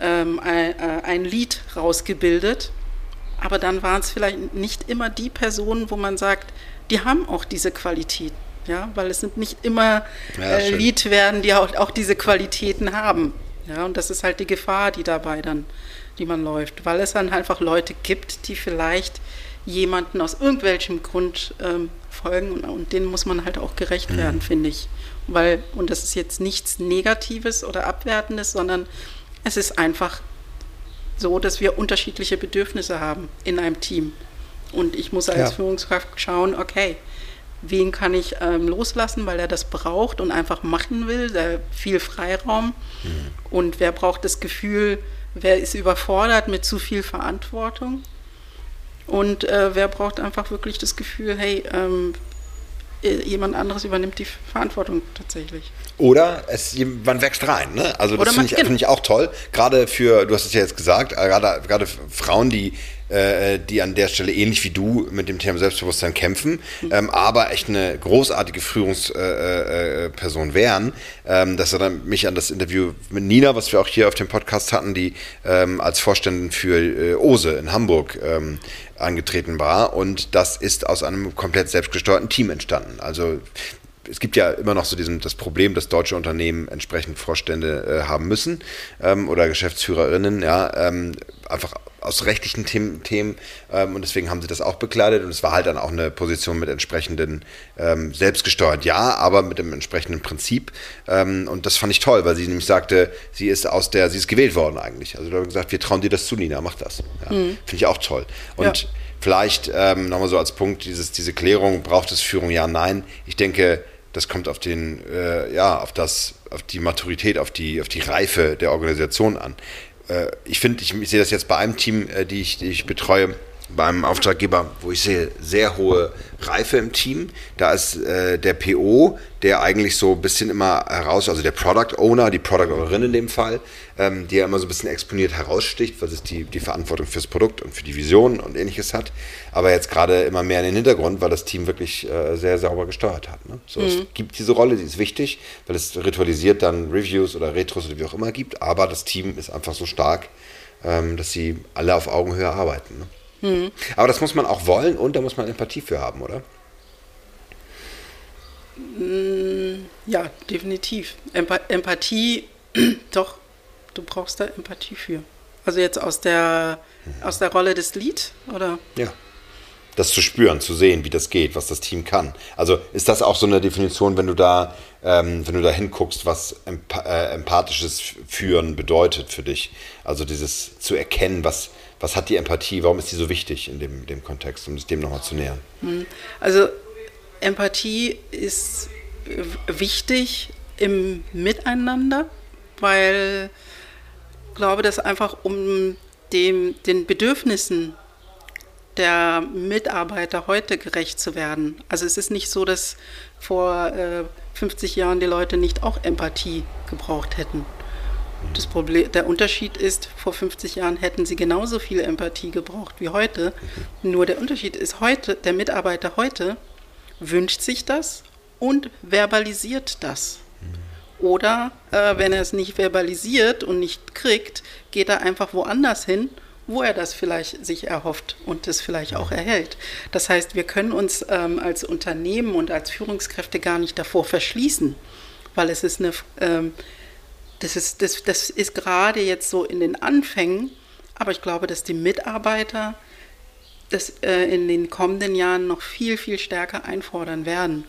ähm, ein, äh, ein Lied rausgebildet. Aber dann waren es vielleicht nicht immer die Personen, wo man sagt, die haben auch diese Qualität. Ja, weil es sind nicht immer ja, äh, Lied werden, die auch, auch diese Qualitäten haben. Ja, und das ist halt die Gefahr, die dabei dann, die man läuft, weil es dann einfach Leute gibt, die vielleicht jemanden aus irgendwelchem Grund ähm, folgen und, und denen muss man halt auch gerecht mhm. werden, finde ich. Weil, und das ist jetzt nichts Negatives oder Abwertendes, sondern es ist einfach so, dass wir unterschiedliche Bedürfnisse haben in einem Team. Und ich muss als ja. Führungskraft schauen, okay, wen kann ich ähm, loslassen, weil er das braucht und einfach machen will, der viel Freiraum. Mhm. Und wer braucht das Gefühl, wer ist überfordert mit zu viel Verantwortung? Und äh, wer braucht einfach wirklich das Gefühl, hey, ähm, äh, jemand anderes übernimmt die Verantwortung tatsächlich. Oder es, man wächst rein. Ne? Also das finde ich, find ich auch toll. Gerade für, du hast es ja jetzt gesagt, äh, gerade, gerade Frauen, die äh, die an der Stelle ähnlich wie du mit dem Thema Selbstbewusstsein kämpfen, mhm. ähm, aber echt eine großartige Führungsperson äh, äh, wären. Ähm, das erinnert mich an das Interview mit Nina, was wir auch hier auf dem Podcast hatten, die ähm, als Vorständin für äh, OSE in Hamburg ähm, angetreten war. Und das ist aus einem komplett selbstgesteuerten Team entstanden. Also es gibt ja immer noch so diesen, das Problem, dass deutsche Unternehmen entsprechend Vorstände äh, haben müssen ähm, oder Geschäftsführerinnen, ja, ähm, einfach aus rechtlichen Themen, Themen ähm, und deswegen haben sie das auch bekleidet. Und es war halt dann auch eine Position mit entsprechenden ähm, selbstgesteuert, ja, aber mit dem entsprechenden Prinzip. Ähm, und das fand ich toll, weil sie nämlich sagte, sie ist aus der, sie ist gewählt worden eigentlich, also da haben gesagt, wir trauen dir das zu, Nina, mach das, ja, mhm. finde ich auch toll. Und ja. vielleicht ähm, nochmal so als Punkt, dieses, diese Klärung, braucht es Führung, ja, nein, ich denke, das kommt auf den, äh, ja, auf das, auf die Maturität, auf die, auf die Reife der Organisation an. Äh, ich finde, ich, ich, sehe das jetzt bei einem Team, äh, die, ich, die ich betreue, beim Auftraggeber, wo ich sehe, sehr hohe Reife im Team. Da ist äh, der PO, der eigentlich so ein bisschen immer heraus, also der Product Owner, die Product Ownerin in dem Fall, ähm, die ja immer so ein bisschen exponiert heraussticht, weil es die, die Verantwortung fürs Produkt und für die Vision und ähnliches hat. Aber jetzt gerade immer mehr in den Hintergrund, weil das Team wirklich äh, sehr sauber gesteuert hat. Ne? So, mhm. Es gibt diese Rolle, die ist wichtig, weil es ritualisiert dann Reviews oder Retros oder wie auch immer gibt, aber das Team ist einfach so stark, ähm, dass sie alle auf Augenhöhe arbeiten. Ne? Mhm. Aber das muss man auch wollen und da muss man Empathie für haben, oder? Mm, ja, definitiv. Emp Empathie, [CLEARS THROAT] doch, du brauchst da Empathie für. Also jetzt aus der, mhm. aus der Rolle des Lied, oder? Ja. Das zu spüren, zu sehen, wie das geht, was das Team kann. Also ist das auch so eine Definition, wenn du da, ähm, wenn du da hinguckst, was emp äh, empathisches Führen bedeutet für dich? Also dieses zu erkennen, was, was hat die Empathie, warum ist die so wichtig in dem, dem Kontext, um sich dem nochmal zu nähern? Hm. Also Empathie ist wichtig im Miteinander, weil ich glaube, dass einfach um dem, den Bedürfnissen der Mitarbeiter heute gerecht zu werden. Also es ist nicht so, dass vor äh, 50 Jahren die Leute nicht auch Empathie gebraucht hätten. Das Problem, der Unterschied ist, vor 50 Jahren hätten sie genauso viel Empathie gebraucht wie heute. Nur der Unterschied ist heute, der Mitarbeiter heute wünscht sich das und verbalisiert das. Oder äh, wenn er es nicht verbalisiert und nicht kriegt, geht er einfach woanders hin, wo er das vielleicht sich erhofft und es vielleicht auch erhält. Das heißt, wir können uns ähm, als Unternehmen und als Führungskräfte gar nicht davor verschließen, weil es ist eine ähm, das ist, das, das ist gerade jetzt so in den Anfängen, aber ich glaube, dass die Mitarbeiter das äh, in den kommenden Jahren noch viel, viel stärker einfordern werden.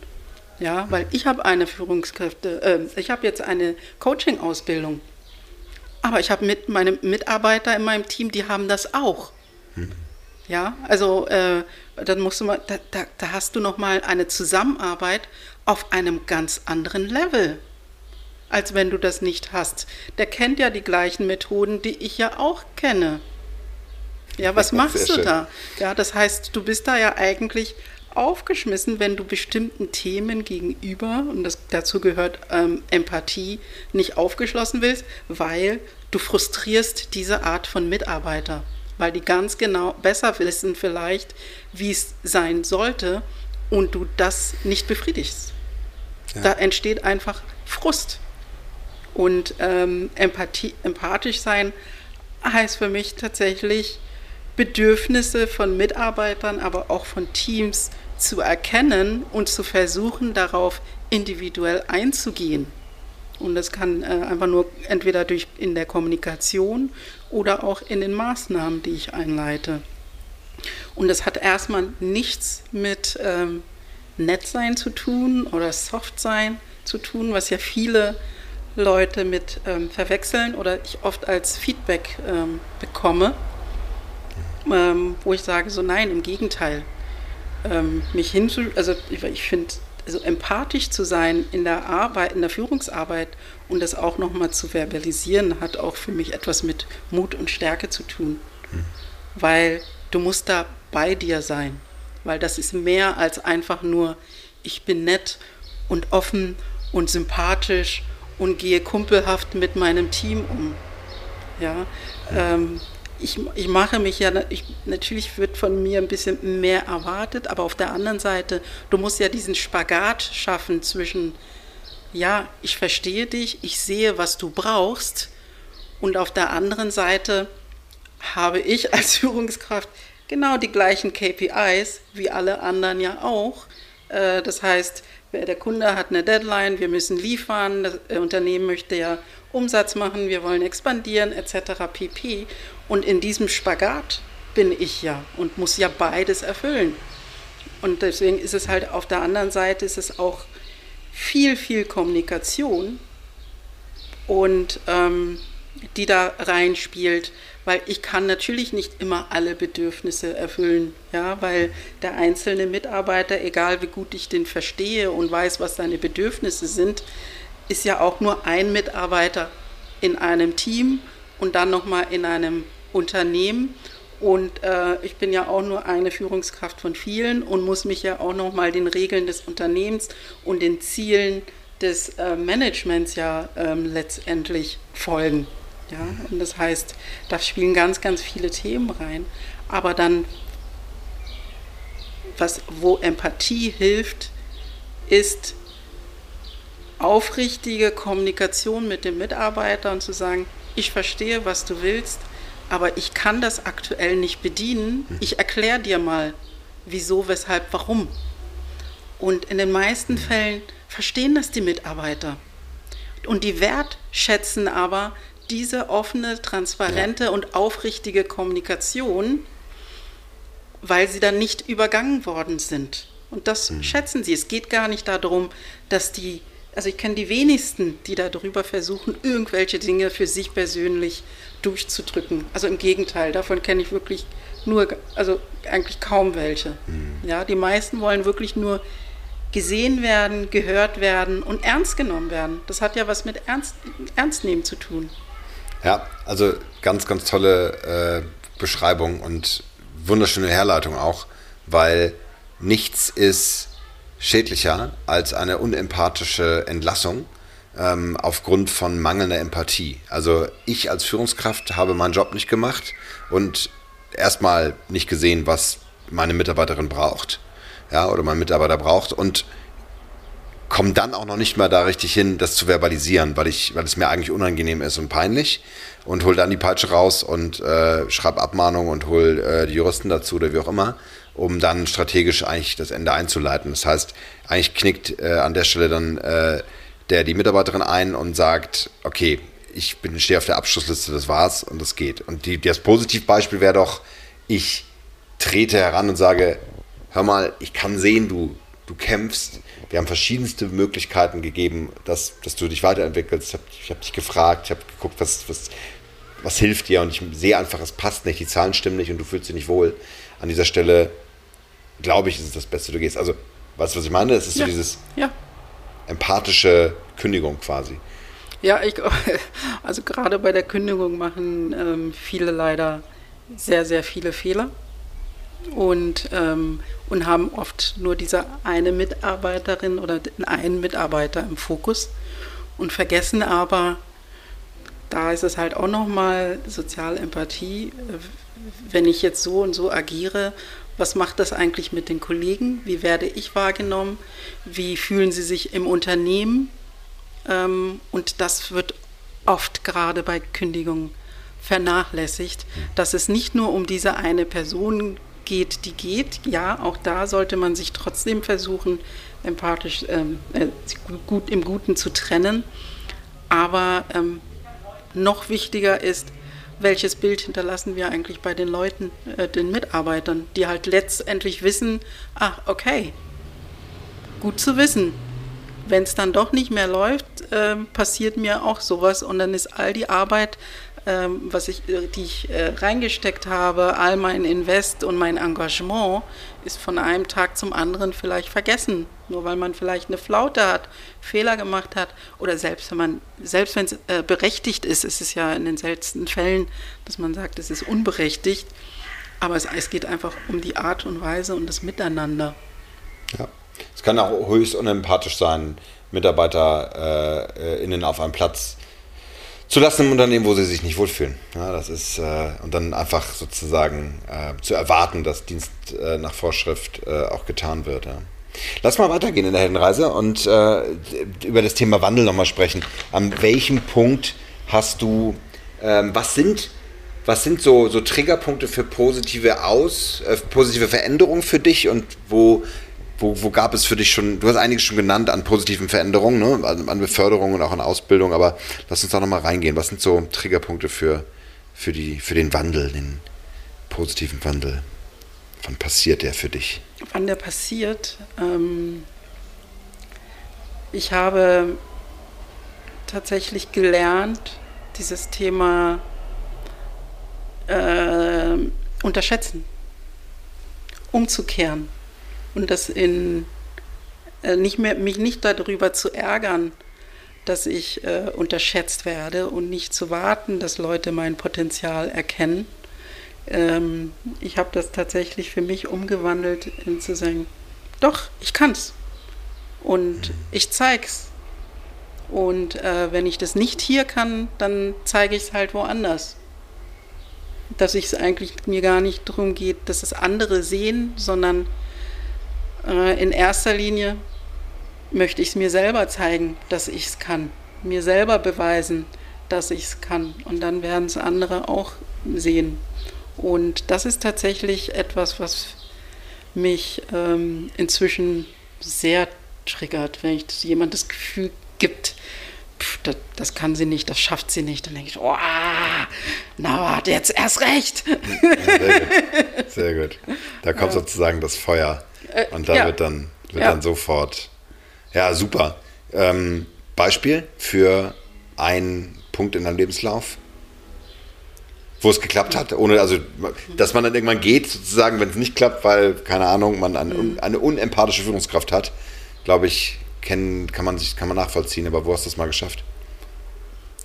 Ja, weil ich habe eine Führungskräfte, äh, ich habe jetzt eine Coaching-Ausbildung, aber ich habe mit meine Mitarbeiter in meinem Team, die haben das auch. Mhm. Ja, also äh, dann musst du mal, da, da, da hast du noch mal eine Zusammenarbeit auf einem ganz anderen Level. Als wenn du das nicht hast. Der kennt ja die gleichen Methoden, die ich ja auch kenne. Ja, was [LAUGHS] machst du da? Ja, das heißt, du bist da ja eigentlich aufgeschmissen, wenn du bestimmten Themen gegenüber, und das, dazu gehört ähm, Empathie, nicht aufgeschlossen willst, weil du frustrierst diese Art von Mitarbeiter, weil die ganz genau besser wissen vielleicht, wie es sein sollte und du das nicht befriedigst. Ja. Da entsteht einfach Frust. Und ähm, Empathie, empathisch sein heißt für mich tatsächlich, Bedürfnisse von Mitarbeitern, aber auch von Teams zu erkennen und zu versuchen, darauf individuell einzugehen. Und das kann äh, einfach nur entweder durch in der Kommunikation oder auch in den Maßnahmen, die ich einleite. Und das hat erstmal nichts mit ähm, Nettsein zu tun oder Softsein zu tun, was ja viele Leute mit ähm, verwechseln oder ich oft als Feedback ähm, bekomme, ähm, wo ich sage, so nein, im Gegenteil. Ähm, mich hinzu, also ich, ich finde, also empathisch zu sein in der Arbeit, in der Führungsarbeit und das auch nochmal zu verbalisieren, hat auch für mich etwas mit Mut und Stärke zu tun. Mhm. Weil du musst da bei dir sein. Weil das ist mehr als einfach nur, ich bin nett und offen und sympathisch und gehe kumpelhaft mit meinem Team um. Ja, ähm, ich, ich mache mich ja, ich, natürlich wird von mir ein bisschen mehr erwartet, aber auf der anderen Seite, du musst ja diesen Spagat schaffen zwischen, ja, ich verstehe dich, ich sehe, was du brauchst und auf der anderen Seite habe ich [LAUGHS] als Führungskraft genau die gleichen KPIs wie alle anderen ja auch. Äh, das heißt, der Kunde hat eine Deadline, wir müssen liefern, das Unternehmen möchte ja Umsatz machen, wir wollen expandieren etc. pp. Und in diesem Spagat bin ich ja und muss ja beides erfüllen. Und deswegen ist es halt auf der anderen Seite ist es auch viel, viel Kommunikation und ähm, die da reinspielt, weil ich kann natürlich nicht immer alle Bedürfnisse erfüllen, ja, weil der einzelne Mitarbeiter, egal wie gut ich den verstehe und weiß, was seine Bedürfnisse sind, ist ja auch nur ein Mitarbeiter in einem Team und dann nochmal in einem Unternehmen. Und äh, ich bin ja auch nur eine Führungskraft von vielen und muss mich ja auch nochmal den Regeln des Unternehmens und den Zielen des äh, Managements ja ähm, letztendlich folgen. Ja? Und das heißt, da spielen ganz, ganz viele Themen rein. Aber dann, was, wo Empathie hilft, ist aufrichtige Kommunikation mit dem Mitarbeiter und zu sagen, ich verstehe, was du willst, aber ich kann das aktuell nicht bedienen. Hm. Ich erkläre dir mal, wieso, weshalb, warum. Und in den meisten Fällen verstehen das die Mitarbeiter. Und die wertschätzen aber diese offene, transparente ja. und aufrichtige Kommunikation, weil sie dann nicht übergangen worden sind. Und das mhm. schätzen sie. Es geht gar nicht darum, dass die also ich kenne die wenigsten, die darüber versuchen, irgendwelche Dinge für sich persönlich durchzudrücken. Also im Gegenteil, davon kenne ich wirklich nur, also eigentlich kaum welche. Mhm. Ja, die meisten wollen wirklich nur gesehen werden, gehört werden und ernst genommen werden. Das hat ja was mit Ernst, Ernst nehmen zu tun. Ja, also ganz, ganz tolle äh, Beschreibung und wunderschöne Herleitung auch, weil nichts ist schädlicher als eine unempathische Entlassung ähm, aufgrund von mangelnder Empathie. Also ich als Führungskraft habe meinen Job nicht gemacht und erstmal nicht gesehen, was meine Mitarbeiterin braucht. Ja, oder mein Mitarbeiter braucht und komme dann auch noch nicht mal da richtig hin, das zu verbalisieren, weil ich, weil es mir eigentlich unangenehm ist und peinlich und hol dann die Peitsche raus und äh, schreib Abmahnung und hol äh, die Juristen dazu oder wie auch immer um dann strategisch eigentlich das Ende einzuleiten. Das heißt, eigentlich knickt äh, an der Stelle dann äh, der die Mitarbeiterin ein und sagt, okay, ich bin, stehe auf der Abschlussliste, das war's und das geht. Und die, das Positivbeispiel wäre doch, ich trete heran und sage, hör mal, ich kann sehen, du, du kämpfst. Wir haben verschiedenste Möglichkeiten gegeben, dass, dass du dich weiterentwickelst. Ich habe hab dich gefragt, ich habe geguckt, was, was, was hilft dir und ich sehe einfach, es passt nicht, die Zahlen stimmen nicht und du fühlst dich nicht wohl. An dieser Stelle glaube ich, ist es das Beste, du gehst. Also, weißt du, was ich meine? Es ist ja. so dieses ja. empathische Kündigung quasi. Ja, ich, [LAUGHS] also gerade bei der Kündigung machen ähm, viele leider sehr, sehr viele Fehler und, ähm, und haben oft nur diese eine Mitarbeiterin oder einen Mitarbeiter im Fokus und vergessen aber, da ist es halt auch nochmal soziale Empathie, äh, wenn ich jetzt so und so agiere, was macht das eigentlich mit den Kollegen? Wie werde ich wahrgenommen? Wie fühlen sie sich im Unternehmen? Ähm, und das wird oft gerade bei Kündigungen vernachlässigt, dass es nicht nur um diese eine Person geht, die geht. Ja, auch da sollte man sich trotzdem versuchen, empathisch ähm, äh, gut im Guten zu trennen. Aber ähm, noch wichtiger ist, welches Bild hinterlassen wir eigentlich bei den Leuten, äh, den Mitarbeitern, die halt letztendlich wissen, ach, okay, gut zu wissen. Wenn es dann doch nicht mehr läuft, äh, passiert mir auch sowas und dann ist all die Arbeit, was ich, äh, die ich äh, reingesteckt habe, all mein Invest und mein Engagement, ist von einem Tag zum anderen vielleicht vergessen. Nur weil man vielleicht eine Flaute hat, Fehler gemacht hat oder selbst wenn man, selbst wenn es äh, berechtigt ist, ist es ja in den seltensten Fällen, dass man sagt, es ist unberechtigt. Aber es, es geht einfach um die Art und Weise und das Miteinander. Ja. Es kann auch höchst unempathisch sein, MitarbeiterInnen äh, auf einem Platz zu lassen im Unternehmen, wo sie sich nicht wohlfühlen. Ja, das ist, äh, und dann einfach sozusagen äh, zu erwarten, dass Dienst äh, nach Vorschrift äh, auch getan wird. Ja. Lass mal weitergehen in der Heldenreise und äh, über das Thema Wandel nochmal sprechen. An welchem Punkt hast du, ähm, was sind, was sind so, so Triggerpunkte für positive Aus, äh, positive Veränderungen für dich und wo wo, wo gab es für dich schon, du hast einiges schon genannt an positiven Veränderungen, ne? an, an Beförderung und auch an Ausbildung, aber lass uns da nochmal reingehen. Was sind so Triggerpunkte für, für, die, für den Wandel, den positiven Wandel? Wann passiert der für dich? Wann der passiert? Ähm, ich habe tatsächlich gelernt, dieses Thema äh, unterschätzen, umzukehren und das in äh, nicht mehr, mich nicht darüber zu ärgern, dass ich äh, unterschätzt werde und nicht zu warten, dass Leute mein Potenzial erkennen. Ähm, ich habe das tatsächlich für mich umgewandelt, in zu sagen, doch, ich kann's. Und ich zeig's. Und äh, wenn ich das nicht hier kann, dann zeige ich es halt woanders. Dass es eigentlich mir gar nicht darum geht, dass es andere sehen, sondern in erster Linie möchte ich es mir selber zeigen, dass ich es kann. Mir selber beweisen, dass ich es kann. Und dann werden es andere auch sehen. Und das ist tatsächlich etwas, was mich ähm, inzwischen sehr triggert, wenn ich das, jemand das Gefühl gibt, pff, das, das, kann sie nicht, das schafft sie nicht, dann denke ich, oh, na warte, jetzt erst recht. Ja, sehr, gut. sehr gut. Da kommt ja. sozusagen das Feuer äh, und da ja. wird, dann, wird ja. dann sofort, ja, super. Ähm, Beispiel für einen Punkt in deinem Lebenslauf, wo es geklappt hat, ohne, also, dass man dann irgendwann geht, sozusagen, wenn es nicht klappt, weil, keine Ahnung, man eine, mhm. eine unempathische Führungskraft hat, glaube ich, kennen, kann man sich, kann man nachvollziehen, aber wo hast du das mal geschafft?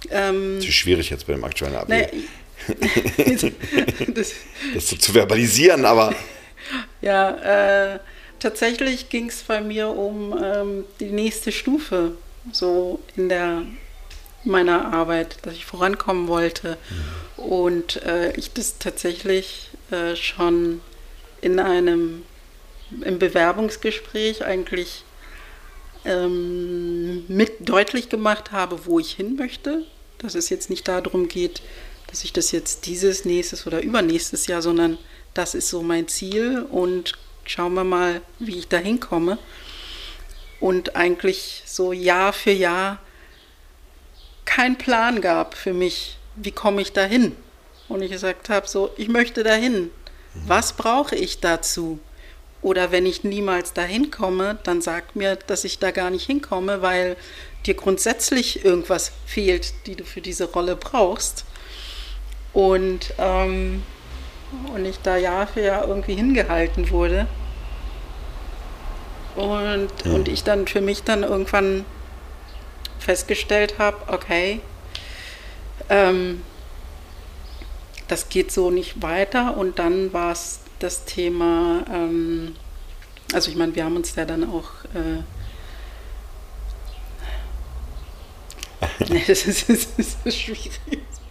Ähm, das ist schwierig jetzt bei dem aktuellen Update. [LAUGHS] [LAUGHS] das, das so zu verbalisieren, aber. Ja, äh, tatsächlich ging es bei mir um ähm, die nächste Stufe, so in der meiner Arbeit, dass ich vorankommen wollte. Mhm. Und äh, ich das tatsächlich äh, schon in einem im Bewerbungsgespräch eigentlich ähm, mit deutlich gemacht habe, wo ich hin möchte. Dass es jetzt nicht darum geht, dass ich das jetzt dieses, nächstes oder übernächstes Jahr, sondern das ist so mein Ziel und schauen wir mal, wie ich da hinkomme. Und eigentlich so Jahr für Jahr keinen Plan gab für mich, wie komme ich dahin. Und ich gesagt habe, so, ich möchte dahin. Was brauche ich dazu? Oder wenn ich niemals dahin komme, dann sag mir, dass ich da gar nicht hinkomme, weil dir grundsätzlich irgendwas fehlt, die du für diese Rolle brauchst. Und ähm, und ich da Jahr für Jahr irgendwie hingehalten wurde. Und, ja. und ich dann für mich dann irgendwann festgestellt habe, okay, ähm, das geht so nicht weiter. Und dann war es das Thema, ähm, also ich meine, wir haben uns ja dann auch... Äh, [LAUGHS] [LAUGHS] das, ist, das ist schwierig.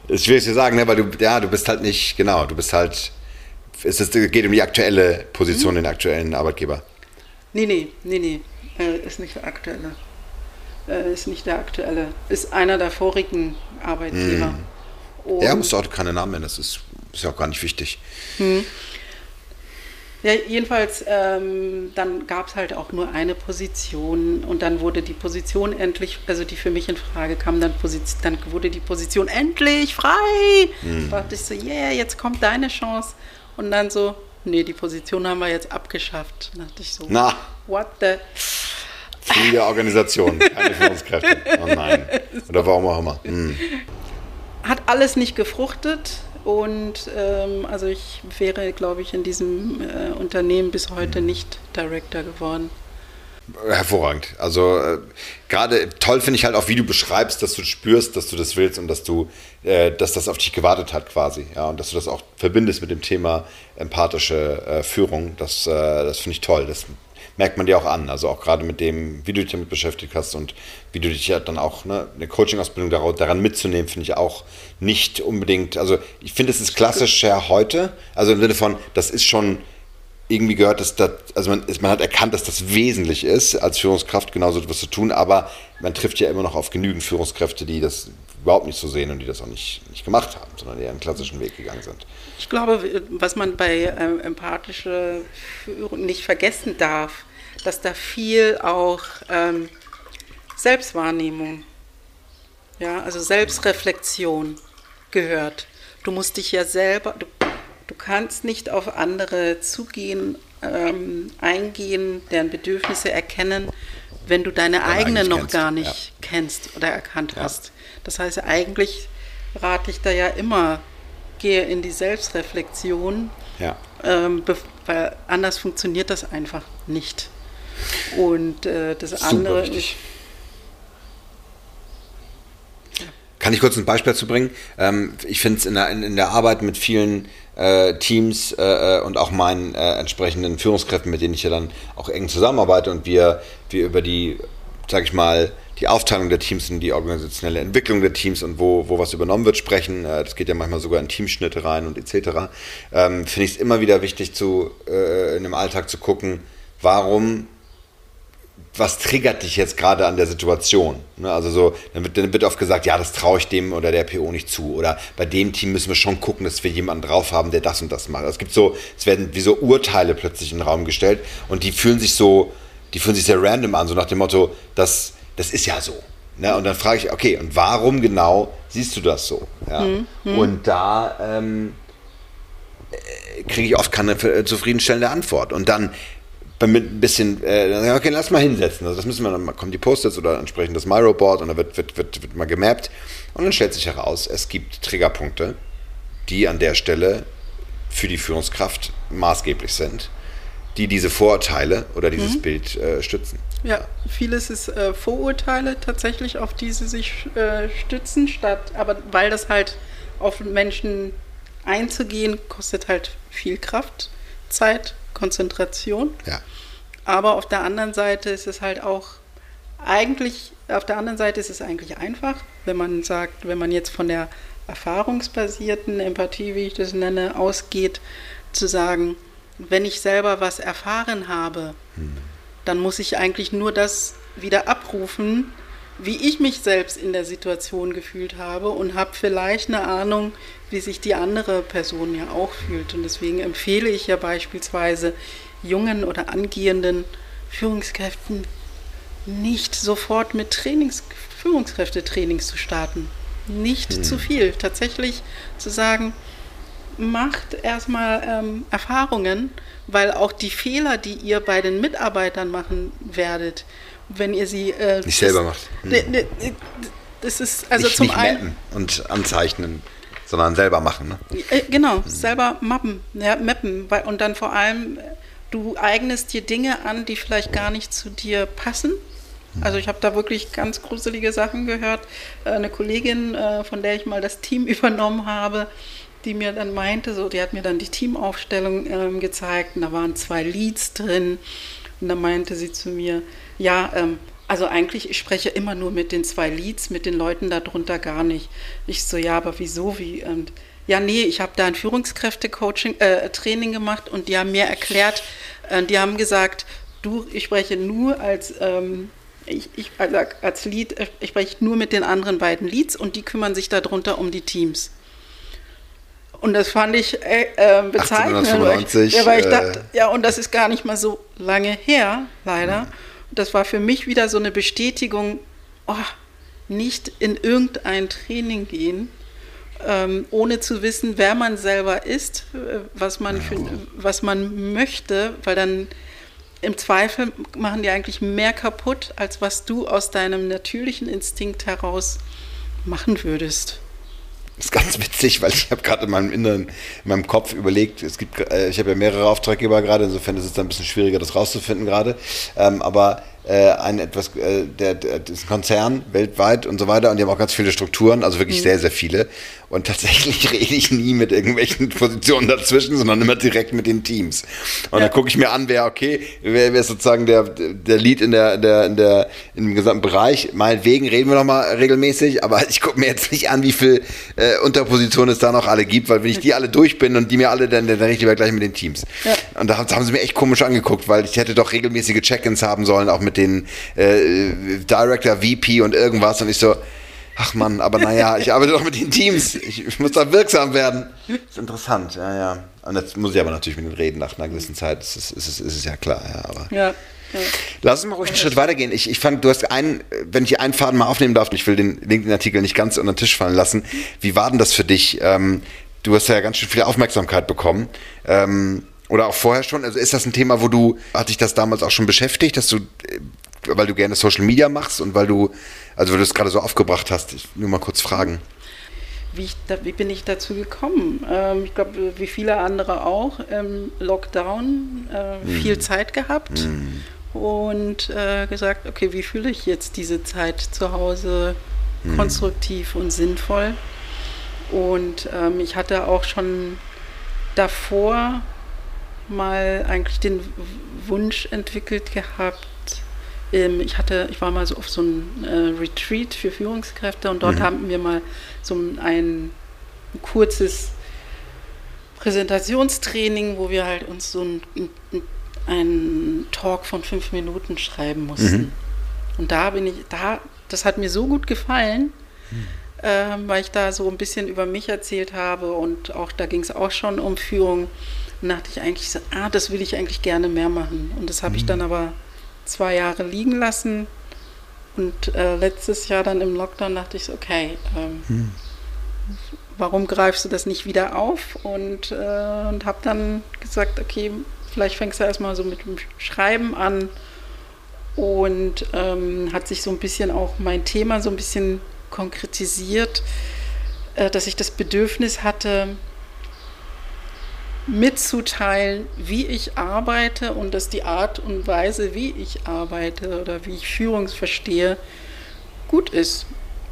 Das ist schwierig zu sagen, ne? weil du, ja, du bist halt nicht, genau, du bist halt, es ist, geht um die aktuelle Position, mhm. den aktuellen Arbeitgeber. Nee, nee, nee, nee, äh, ist nicht der aktuelle. Äh, ist nicht der aktuelle. Ist einer der vorigen Arbeitgeber. Mhm. Ja, musst du auch keine Namen nennen, das ist, ist ja auch gar nicht wichtig. Mhm. Ja, jedenfalls, ähm, dann gab es halt auch nur eine Position und dann wurde die Position endlich, also die für mich in Frage kam, dann, dann wurde die Position endlich frei. Mhm. Da dachte ich so, yeah, jetzt kommt deine Chance. Und dann so, nee, die Position haben wir jetzt abgeschafft. Da dachte ich so, Na. what the... Viele [LAUGHS] Organisation, keine Führungskräfte. Oh nein. [LAUGHS] Oder warum auch immer. Mhm. Hat alles nicht gefruchtet. Und ähm, also ich wäre, glaube ich, in diesem äh, Unternehmen bis heute mhm. nicht Director geworden. Hervorragend. Also äh, gerade toll finde ich halt auch, wie du beschreibst, dass du spürst, dass du das willst und dass du, äh, dass das auf dich gewartet hat quasi. Ja, und dass du das auch verbindest mit dem Thema empathische äh, Führung. Das, äh, das finde ich toll. Das merkt man dir auch an. Also auch gerade mit dem, wie du dich damit beschäftigt hast und wie du dich ja dann auch, ne, eine Coaching-Ausbildung daran mitzunehmen, finde ich auch nicht unbedingt, also ich finde, es ist klassisch ja heute, also im Sinne von, das ist schon irgendwie gehört, dass das, also man, man hat erkannt, dass das wesentlich ist, als Führungskraft genauso etwas zu tun, aber man trifft ja immer noch auf genügend Führungskräfte, die das überhaupt nicht so sehen und die das auch nicht, nicht gemacht haben, sondern eher einen klassischen Weg gegangen sind. Ich glaube, was man bei äh, empathischer Führung nicht vergessen darf, dass da viel auch ähm, Selbstwahrnehmung, ja, also Selbstreflexion gehört. Du musst dich ja selber, du, du kannst nicht auf andere zugehen, ähm, eingehen, deren Bedürfnisse erkennen, wenn du deine Wenn eigenen noch kennst, gar nicht ja. kennst oder erkannt ja. hast. Das heißt, eigentlich rate ich da ja immer, gehe in die Selbstreflexion, ja. ähm, weil anders funktioniert das einfach nicht. Und äh, das Super andere wichtig. Kann ich kurz ein Beispiel dazu bringen? Ähm, ich finde es in der, in, der Arbeit mit vielen äh, Teams äh, äh, und auch meinen äh, entsprechenden Führungskräften, mit denen ich ja dann auch eng zusammenarbeite und wir, wir über die, sag ich mal, die Aufteilung der Teams und die organisationelle Entwicklung der Teams und wo, wo was übernommen wird, sprechen. Äh, das geht ja manchmal sogar in Teamschnitte rein und etc. Ähm, Finde ich es immer wieder wichtig, zu, äh, in dem Alltag zu gucken, warum was triggert dich jetzt gerade an der Situation? Ne, also so, dann wird, dann wird oft gesagt, ja, das traue ich dem oder der PO nicht zu. Oder bei dem Team müssen wir schon gucken, dass wir jemanden drauf haben, der das und das macht. Also es gibt so, es werden wie so Urteile plötzlich in den Raum gestellt und die fühlen sich so, die fühlen sich sehr random an, so nach dem Motto, das, das ist ja so. Ne? Und dann frage ich, okay, und warum genau siehst du das so? Ja? Mhm. Und da ähm, äh, kriege ich oft keine zufriedenstellende Antwort. Und dann mit ein bisschen, äh, okay, lass mal hinsetzen. Also das müssen wir dann, kommen die Post-its oder entsprechend das Miro-Board und dann wird, wird, wird, wird mal gemappt. Und dann stellt sich heraus, es gibt Triggerpunkte, die an der Stelle für die Führungskraft maßgeblich sind, die diese Vorurteile oder dieses mhm. Bild äh, stützen. Ja, vieles ist äh, Vorurteile tatsächlich, auf die sie sich äh, stützen, statt, aber weil das halt auf Menschen einzugehen, kostet halt viel Kraft, Zeit, Konzentration. Ja. Aber auf der anderen Seite ist es halt auch eigentlich, auf der anderen Seite ist es eigentlich einfach, wenn man sagt, wenn man jetzt von der erfahrungsbasierten Empathie, wie ich das nenne, ausgeht, zu sagen, wenn ich selber was erfahren habe, hm. dann muss ich eigentlich nur das wieder abrufen, wie ich mich selbst in der Situation gefühlt habe und habe vielleicht eine Ahnung, wie sich die andere Person ja auch fühlt. Und deswegen empfehle ich ja beispielsweise jungen oder angehenden Führungskräften nicht sofort mit Trainings, Führungskräftetrainings zu starten. Nicht hm. zu viel. Tatsächlich zu sagen, macht erstmal ähm, Erfahrungen, weil auch die Fehler, die ihr bei den Mitarbeitern machen werdet, wenn ihr sie äh, nicht selber macht. Hm. Ne, ne, das ist also nicht, zum nicht einen und anzeichnen, sondern selber machen. Ne? Äh, genau, hm. selber mappen, ja, mappen und dann vor allem du eignest dir Dinge an, die vielleicht gar nicht zu dir passen Also ich habe da wirklich ganz gruselige Sachen gehört. Äh, eine Kollegin, äh, von der ich mal das Team [LAUGHS] übernommen habe, die mir dann meinte, so, die hat mir dann die Teamaufstellung ähm, gezeigt und da waren zwei Leads drin und da meinte sie zu mir, ja, ähm, also eigentlich, ich spreche immer nur mit den zwei Leads, mit den Leuten darunter gar nicht. Ich so, ja, aber wieso, wie? Und ja, nee, ich habe da ein Führungskräfte-Coaching, äh, Training gemacht und die haben mir erklärt, äh, die haben gesagt, du, ich spreche nur als ähm, ich, ich also als Lead, äh, ich spreche nur mit den anderen beiden Leads und die kümmern sich darunter um die Teams. Und das fand ich äh, äh bezeichnend. 1895, ja, weil ich dachte, äh, ja, und das ist gar nicht mal so lange her, leider. Mhm. Das war für mich wieder so eine Bestätigung, oh, nicht in irgendein Training gehen, ähm, ohne zu wissen, wer man selber ist, äh, was man, für, was man möchte, weil dann im Zweifel machen die eigentlich mehr kaputt, als was du aus deinem natürlichen Instinkt heraus machen würdest. Das ist ganz witzig, weil ich habe gerade in meinem Inneren, in meinem Kopf überlegt, es gibt, äh, ich habe ja mehrere Auftraggeber gerade, insofern ist es dann ein bisschen schwieriger, das rauszufinden gerade. Ähm, aber äh, ein etwas, äh, der, der, das Konzern weltweit und so weiter und die haben auch ganz viele Strukturen, also wirklich mhm. sehr, sehr viele. Und tatsächlich [LAUGHS] rede ich nie mit irgendwelchen Positionen dazwischen, sondern immer direkt mit den Teams. Und ja. dann gucke ich mir an, wer, okay, wer, wer ist sozusagen der, der Lead in der, der, in der, im gesamten Bereich. Meinetwegen reden wir noch mal regelmäßig, aber ich gucke mir jetzt nicht an, wie viel äh, Unterpositionen es da noch alle gibt, weil wenn ich die alle durch bin und die mir alle, dann, dann rede ich lieber gleich mit den Teams. Ja. Und da haben sie mir echt komisch angeguckt, weil ich hätte doch regelmäßige Check-ins haben sollen, auch mit mit den äh, Director, VP und irgendwas. Und ich so, ach Mann, aber naja, ich arbeite doch mit den Teams. Ich, ich, muss da wirksam werden. Das ist interessant, ja, ja. Und jetzt muss ich aber natürlich mit denen reden nach einer gewissen Zeit. Das ist, ist, ist, ist es ja klar, ja. Aber ja. Ja. Lass uns mal ruhig einen Schritt weitergehen. Ich, ich fand, du hast einen, wenn ich einen Faden mal aufnehmen darf, ich will den LinkedIn-Artikel nicht ganz unter den Tisch fallen lassen. Wie war denn das für dich? Ähm, du hast ja ganz schön viel Aufmerksamkeit bekommen. Ähm, oder auch vorher schon? Also ist das ein Thema, wo du, hat dich das damals auch schon beschäftigt, dass du, äh, weil du gerne Social Media machst und weil du, also weil du es gerade so aufgebracht hast, nur mal kurz fragen. Wie, ich, wie bin ich dazu gekommen? Ähm, ich glaube, wie viele andere auch, ähm, Lockdown, äh, mhm. viel Zeit gehabt mhm. und äh, gesagt, okay, wie fühle ich jetzt diese Zeit zu Hause mhm. konstruktiv und sinnvoll? Und ähm, ich hatte auch schon davor mal eigentlich den Wunsch entwickelt gehabt. Ähm, ich hatte, ich war mal so auf so einem äh, Retreat für Führungskräfte und dort mhm. haben wir mal so ein, kurzes Präsentationstraining, wo wir halt uns so ein, einen Talk von fünf Minuten schreiben mussten. Mhm. Und da bin ich, da, das hat mir so gut gefallen, mhm. äh, weil ich da so ein bisschen über mich erzählt habe und auch da ging es auch schon um Führung. Und dachte ich eigentlich so, ah, das will ich eigentlich gerne mehr machen. Und das habe mhm. ich dann aber zwei Jahre liegen lassen. Und äh, letztes Jahr dann im Lockdown dachte ich so, okay, ähm, mhm. warum greifst du das nicht wieder auf? Und, äh, und habe dann gesagt, okay, vielleicht fängst du erstmal so mit dem Schreiben an. Und ähm, hat sich so ein bisschen auch mein Thema so ein bisschen konkretisiert, äh, dass ich das Bedürfnis hatte, mitzuteilen, wie ich arbeite und dass die Art und Weise, wie ich arbeite oder wie ich Führung verstehe, gut ist.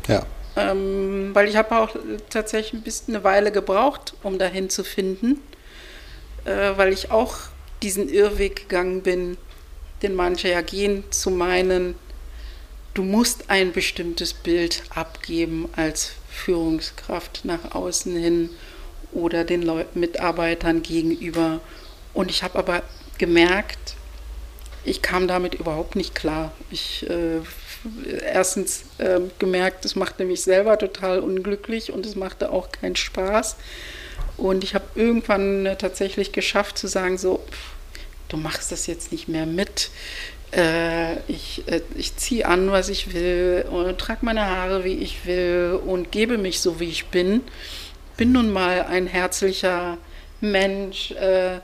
Ja. Ähm, weil ich habe auch tatsächlich ein bisschen eine Weile gebraucht, um dahin zu finden, äh, weil ich auch diesen Irrweg gegangen bin, den manche ja gehen, zu meinen, du musst ein bestimmtes Bild abgeben als Führungskraft nach außen hin oder den Leuten, Mitarbeitern gegenüber. Und ich habe aber gemerkt, ich kam damit überhaupt nicht klar. Ich äh, erstens äh, gemerkt, es machte mich selber total unglücklich und es machte auch keinen Spaß. Und ich habe irgendwann äh, tatsächlich geschafft zu sagen, so, pff, du machst das jetzt nicht mehr mit. Äh, ich, äh, ich ziehe an, was ich will und trage meine Haare, wie ich will und gebe mich so, wie ich bin bin nun mal ein herzlicher Mensch, äh,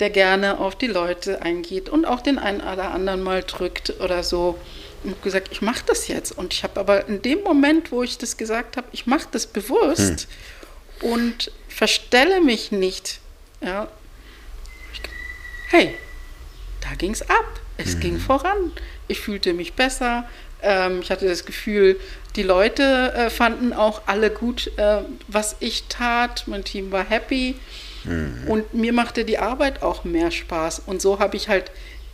der gerne auf die Leute eingeht und auch den einen oder anderen mal drückt oder so. Und habe gesagt, ich mache das jetzt. Und ich habe aber in dem Moment, wo ich das gesagt habe, ich mache das bewusst hm. und verstelle mich nicht. Ja, hey, da ging es ab. Es mhm. ging voran. Ich fühlte mich besser. Ähm, ich hatte das Gefühl, die Leute äh, fanden auch alle gut, äh, was ich tat. Mein Team war happy. Mhm. Und mir machte die Arbeit auch mehr Spaß. Und so habe ich halt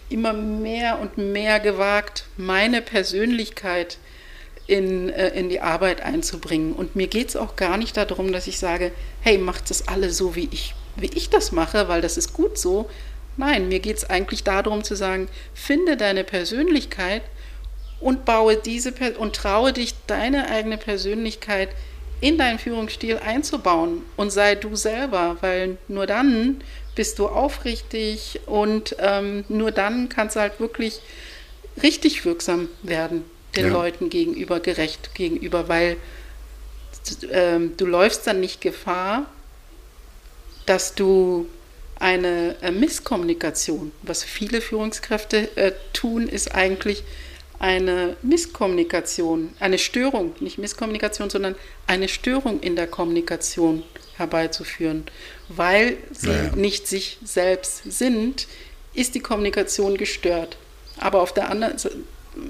immer mehr und mehr gewagt, meine Persönlichkeit in, äh, in die Arbeit einzubringen. Und mir geht es auch gar nicht darum, dass ich sage, hey, macht das alle so, wie ich, wie ich das mache, weil das ist gut so. Nein, mir geht es eigentlich darum zu sagen, finde deine Persönlichkeit und baue diese und traue dich, deine eigene Persönlichkeit in deinen Führungsstil einzubauen und sei du selber, weil nur dann bist du aufrichtig und ähm, nur dann kannst du halt wirklich richtig wirksam werden den ja. Leuten gegenüber, gerecht gegenüber, weil ähm, du läufst dann nicht Gefahr, dass du eine äh, Misskommunikation, was viele Führungskräfte äh, tun, ist eigentlich eine Misskommunikation, eine Störung, nicht Misskommunikation, sondern eine Störung in der Kommunikation herbeizuführen. Weil sie naja. nicht sich selbst sind, ist die Kommunikation gestört. Aber auf der anderen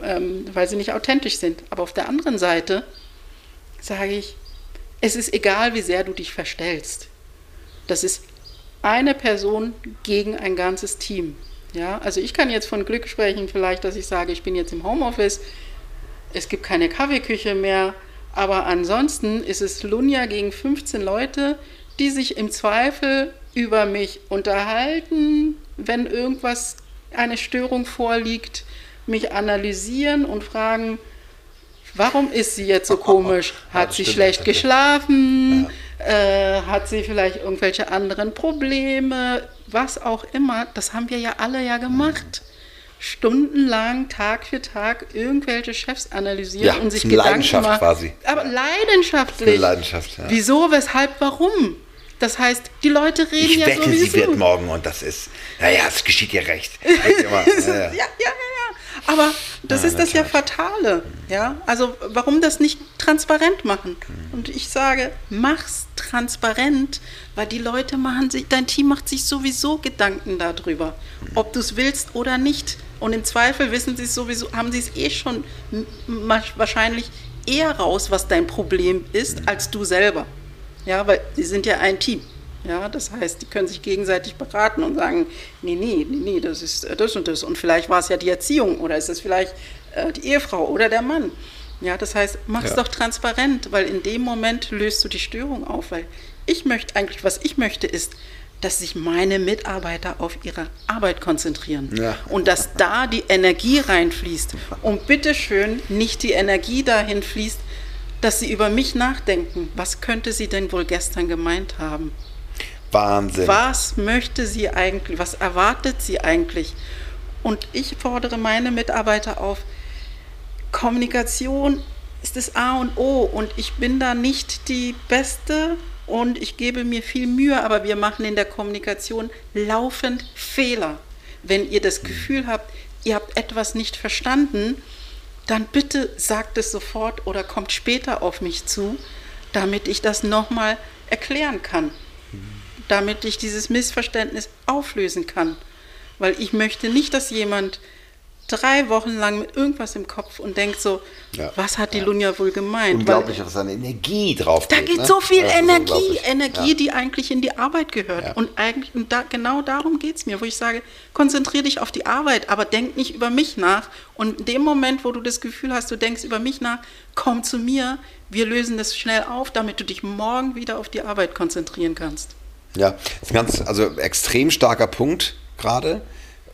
ähm, weil sie nicht authentisch sind. Aber auf der anderen Seite sage ich, es ist egal, wie sehr du dich verstellst. Das ist eine Person gegen ein ganzes Team. Ja, also ich kann jetzt von Glück sprechen, vielleicht, dass ich sage, ich bin jetzt im Homeoffice, es gibt keine Kaffeeküche mehr, aber ansonsten ist es Lunja gegen 15 Leute, die sich im Zweifel über mich unterhalten, wenn irgendwas, eine Störung vorliegt, mich analysieren und fragen, warum ist sie jetzt so komisch? Hat sie schlecht geschlafen? Äh, hat sie vielleicht irgendwelche anderen Probleme? Was auch immer. Das haben wir ja alle ja gemacht. Stundenlang, Tag für Tag, irgendwelche Chefs analysieren ja, und sich Gedanken Leidenschaft machen. quasi. Aber leidenschaftlich. Leidenschaft, ja. Wieso, weshalb, warum? Das heißt, die Leute reden ich ja wette, sowieso. sie wird morgen und das ist, naja, es geschieht ihr recht. [LAUGHS] ja, ja, ja, ja. Aber das ja, ist das ja Fatale. Ja? Also warum das nicht transparent machen? Und ich sage, mach's transparent, weil die Leute machen sich, dein Team macht sich sowieso Gedanken darüber, ob du es willst oder nicht. Und im Zweifel wissen sie es sowieso, haben sie es eh schon wahrscheinlich eher raus, was dein Problem ist, als du selber. Ja, weil sie sind ja ein Team. Ja, das heißt, die können sich gegenseitig beraten und sagen, nee, nee, nee, nee, das ist äh, das und das. Und vielleicht war es ja die Erziehung oder ist es vielleicht äh, die Ehefrau oder der Mann. Ja, das heißt, mach es ja. doch transparent, weil in dem Moment löst du die Störung auf. Weil ich möchte eigentlich, was ich möchte, ist, dass sich meine Mitarbeiter auf ihre Arbeit konzentrieren ja. und dass da die Energie reinfließt und bitteschön nicht die Energie dahin fließt, dass sie über mich nachdenken. Was könnte sie denn wohl gestern gemeint haben? Wahnsinn. Was möchte sie eigentlich? Was erwartet sie eigentlich? Und ich fordere meine Mitarbeiter auf, Kommunikation ist das A und O und ich bin da nicht die Beste und ich gebe mir viel Mühe, aber wir machen in der Kommunikation laufend Fehler. Wenn ihr das Gefühl habt, ihr habt etwas nicht verstanden, dann bitte sagt es sofort oder kommt später auf mich zu, damit ich das nochmal erklären kann damit ich dieses Missverständnis auflösen kann. Weil ich möchte nicht, dass jemand drei Wochen lang mit irgendwas im Kopf und denkt so, ja, was hat die ja. Lunja wohl gemeint? Unglaublich, was an Energie drauf geht. Da geht ne? so viel Energie, Energie, ja. die eigentlich in die Arbeit gehört. Und eigentlich, und da, genau darum geht es mir, wo ich sage, konzentriere dich auf die Arbeit, aber denk nicht über mich nach. Und in dem Moment, wo du das Gefühl hast, du denkst über mich nach, komm zu mir, wir lösen das schnell auf, damit du dich morgen wieder auf die Arbeit konzentrieren kannst. Ja, das ist ein ganz, also extrem starker Punkt gerade.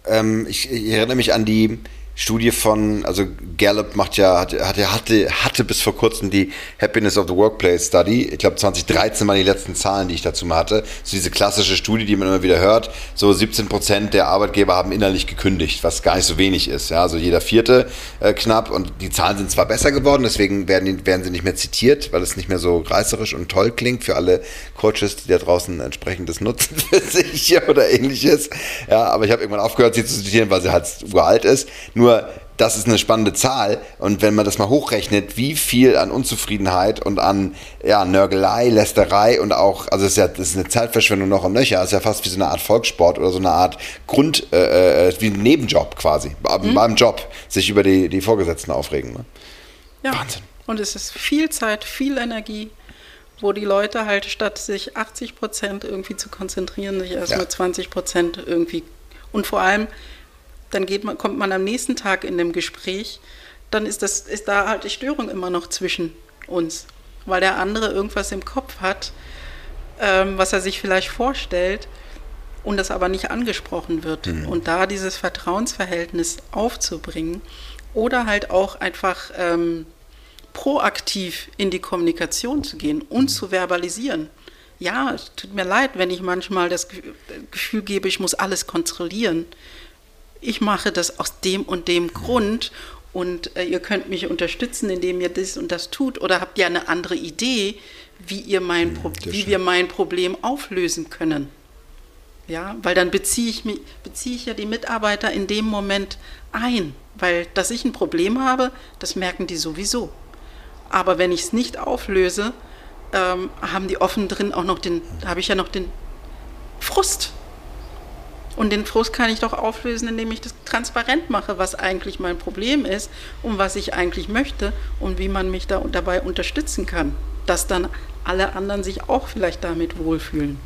Ähm, ich, ich, erinnere mich an die Studie von, also Gallup macht ja, hatte, hatte, hatte bis vor kurzem die Happiness of the Workplace Study. Ich glaube 2013 waren die letzten Zahlen, die ich dazu mal hatte. So diese klassische Studie, die man immer wieder hört. So 17 Prozent der Arbeitgeber haben innerlich gekündigt, was gar nicht so wenig ist. Ja, also jeder vierte äh, knapp. Und die Zahlen sind zwar besser geworden, deswegen werden, die, werden sie nicht mehr zitiert, weil es nicht mehr so reißerisch und toll klingt für alle Coaches, die da draußen entsprechend das nutzen [LAUGHS] für sich oder ähnliches. Ja, aber ich habe irgendwann aufgehört, sie zu zitieren, weil sie halt uralt ist. Nur das ist eine spannende Zahl. Und wenn man das mal hochrechnet, wie viel an Unzufriedenheit und an ja, Nörgelei, Lästerei und auch, also es ist ja das ist eine Zeitverschwendung noch und nöcher, das ist ja fast wie so eine Art Volkssport oder so eine Art Grund, äh, äh wie ein Nebenjob quasi, mhm. beim Job, sich über die, die Vorgesetzten aufregen. Ne? Ja. Wahnsinn. Und es ist viel Zeit, viel Energie, wo die Leute halt statt sich 80 Prozent irgendwie zu konzentrieren, sich erstmal ja. 20 Prozent irgendwie und vor allem, dann man, kommt man am nächsten Tag in dem Gespräch, dann ist, das, ist da halt die Störung immer noch zwischen uns, weil der andere irgendwas im Kopf hat, ähm, was er sich vielleicht vorstellt und das aber nicht angesprochen wird. Mhm. Und da dieses Vertrauensverhältnis aufzubringen oder halt auch einfach ähm, proaktiv in die Kommunikation zu gehen und zu verbalisieren. Ja, es tut mir leid, wenn ich manchmal das Gefühl gebe, ich muss alles kontrollieren. Ich mache das aus dem und dem Grund und äh, ihr könnt mich unterstützen, indem ihr das und das tut. Oder habt ihr eine andere Idee, wie, ihr mein Pro wie wir mein Problem auflösen können? Ja, weil dann beziehe ich, mich, beziehe ich ja die Mitarbeiter in dem Moment ein. Weil, dass ich ein Problem habe, das merken die sowieso. Aber wenn ich es nicht auflöse, ähm, haben die offen drin auch noch den, habe ich ja noch den Frust. Und den Frust kann ich doch auflösen, indem ich das transparent mache, was eigentlich mein Problem ist und was ich eigentlich möchte und wie man mich da dabei unterstützen kann, dass dann alle anderen sich auch vielleicht damit wohlfühlen.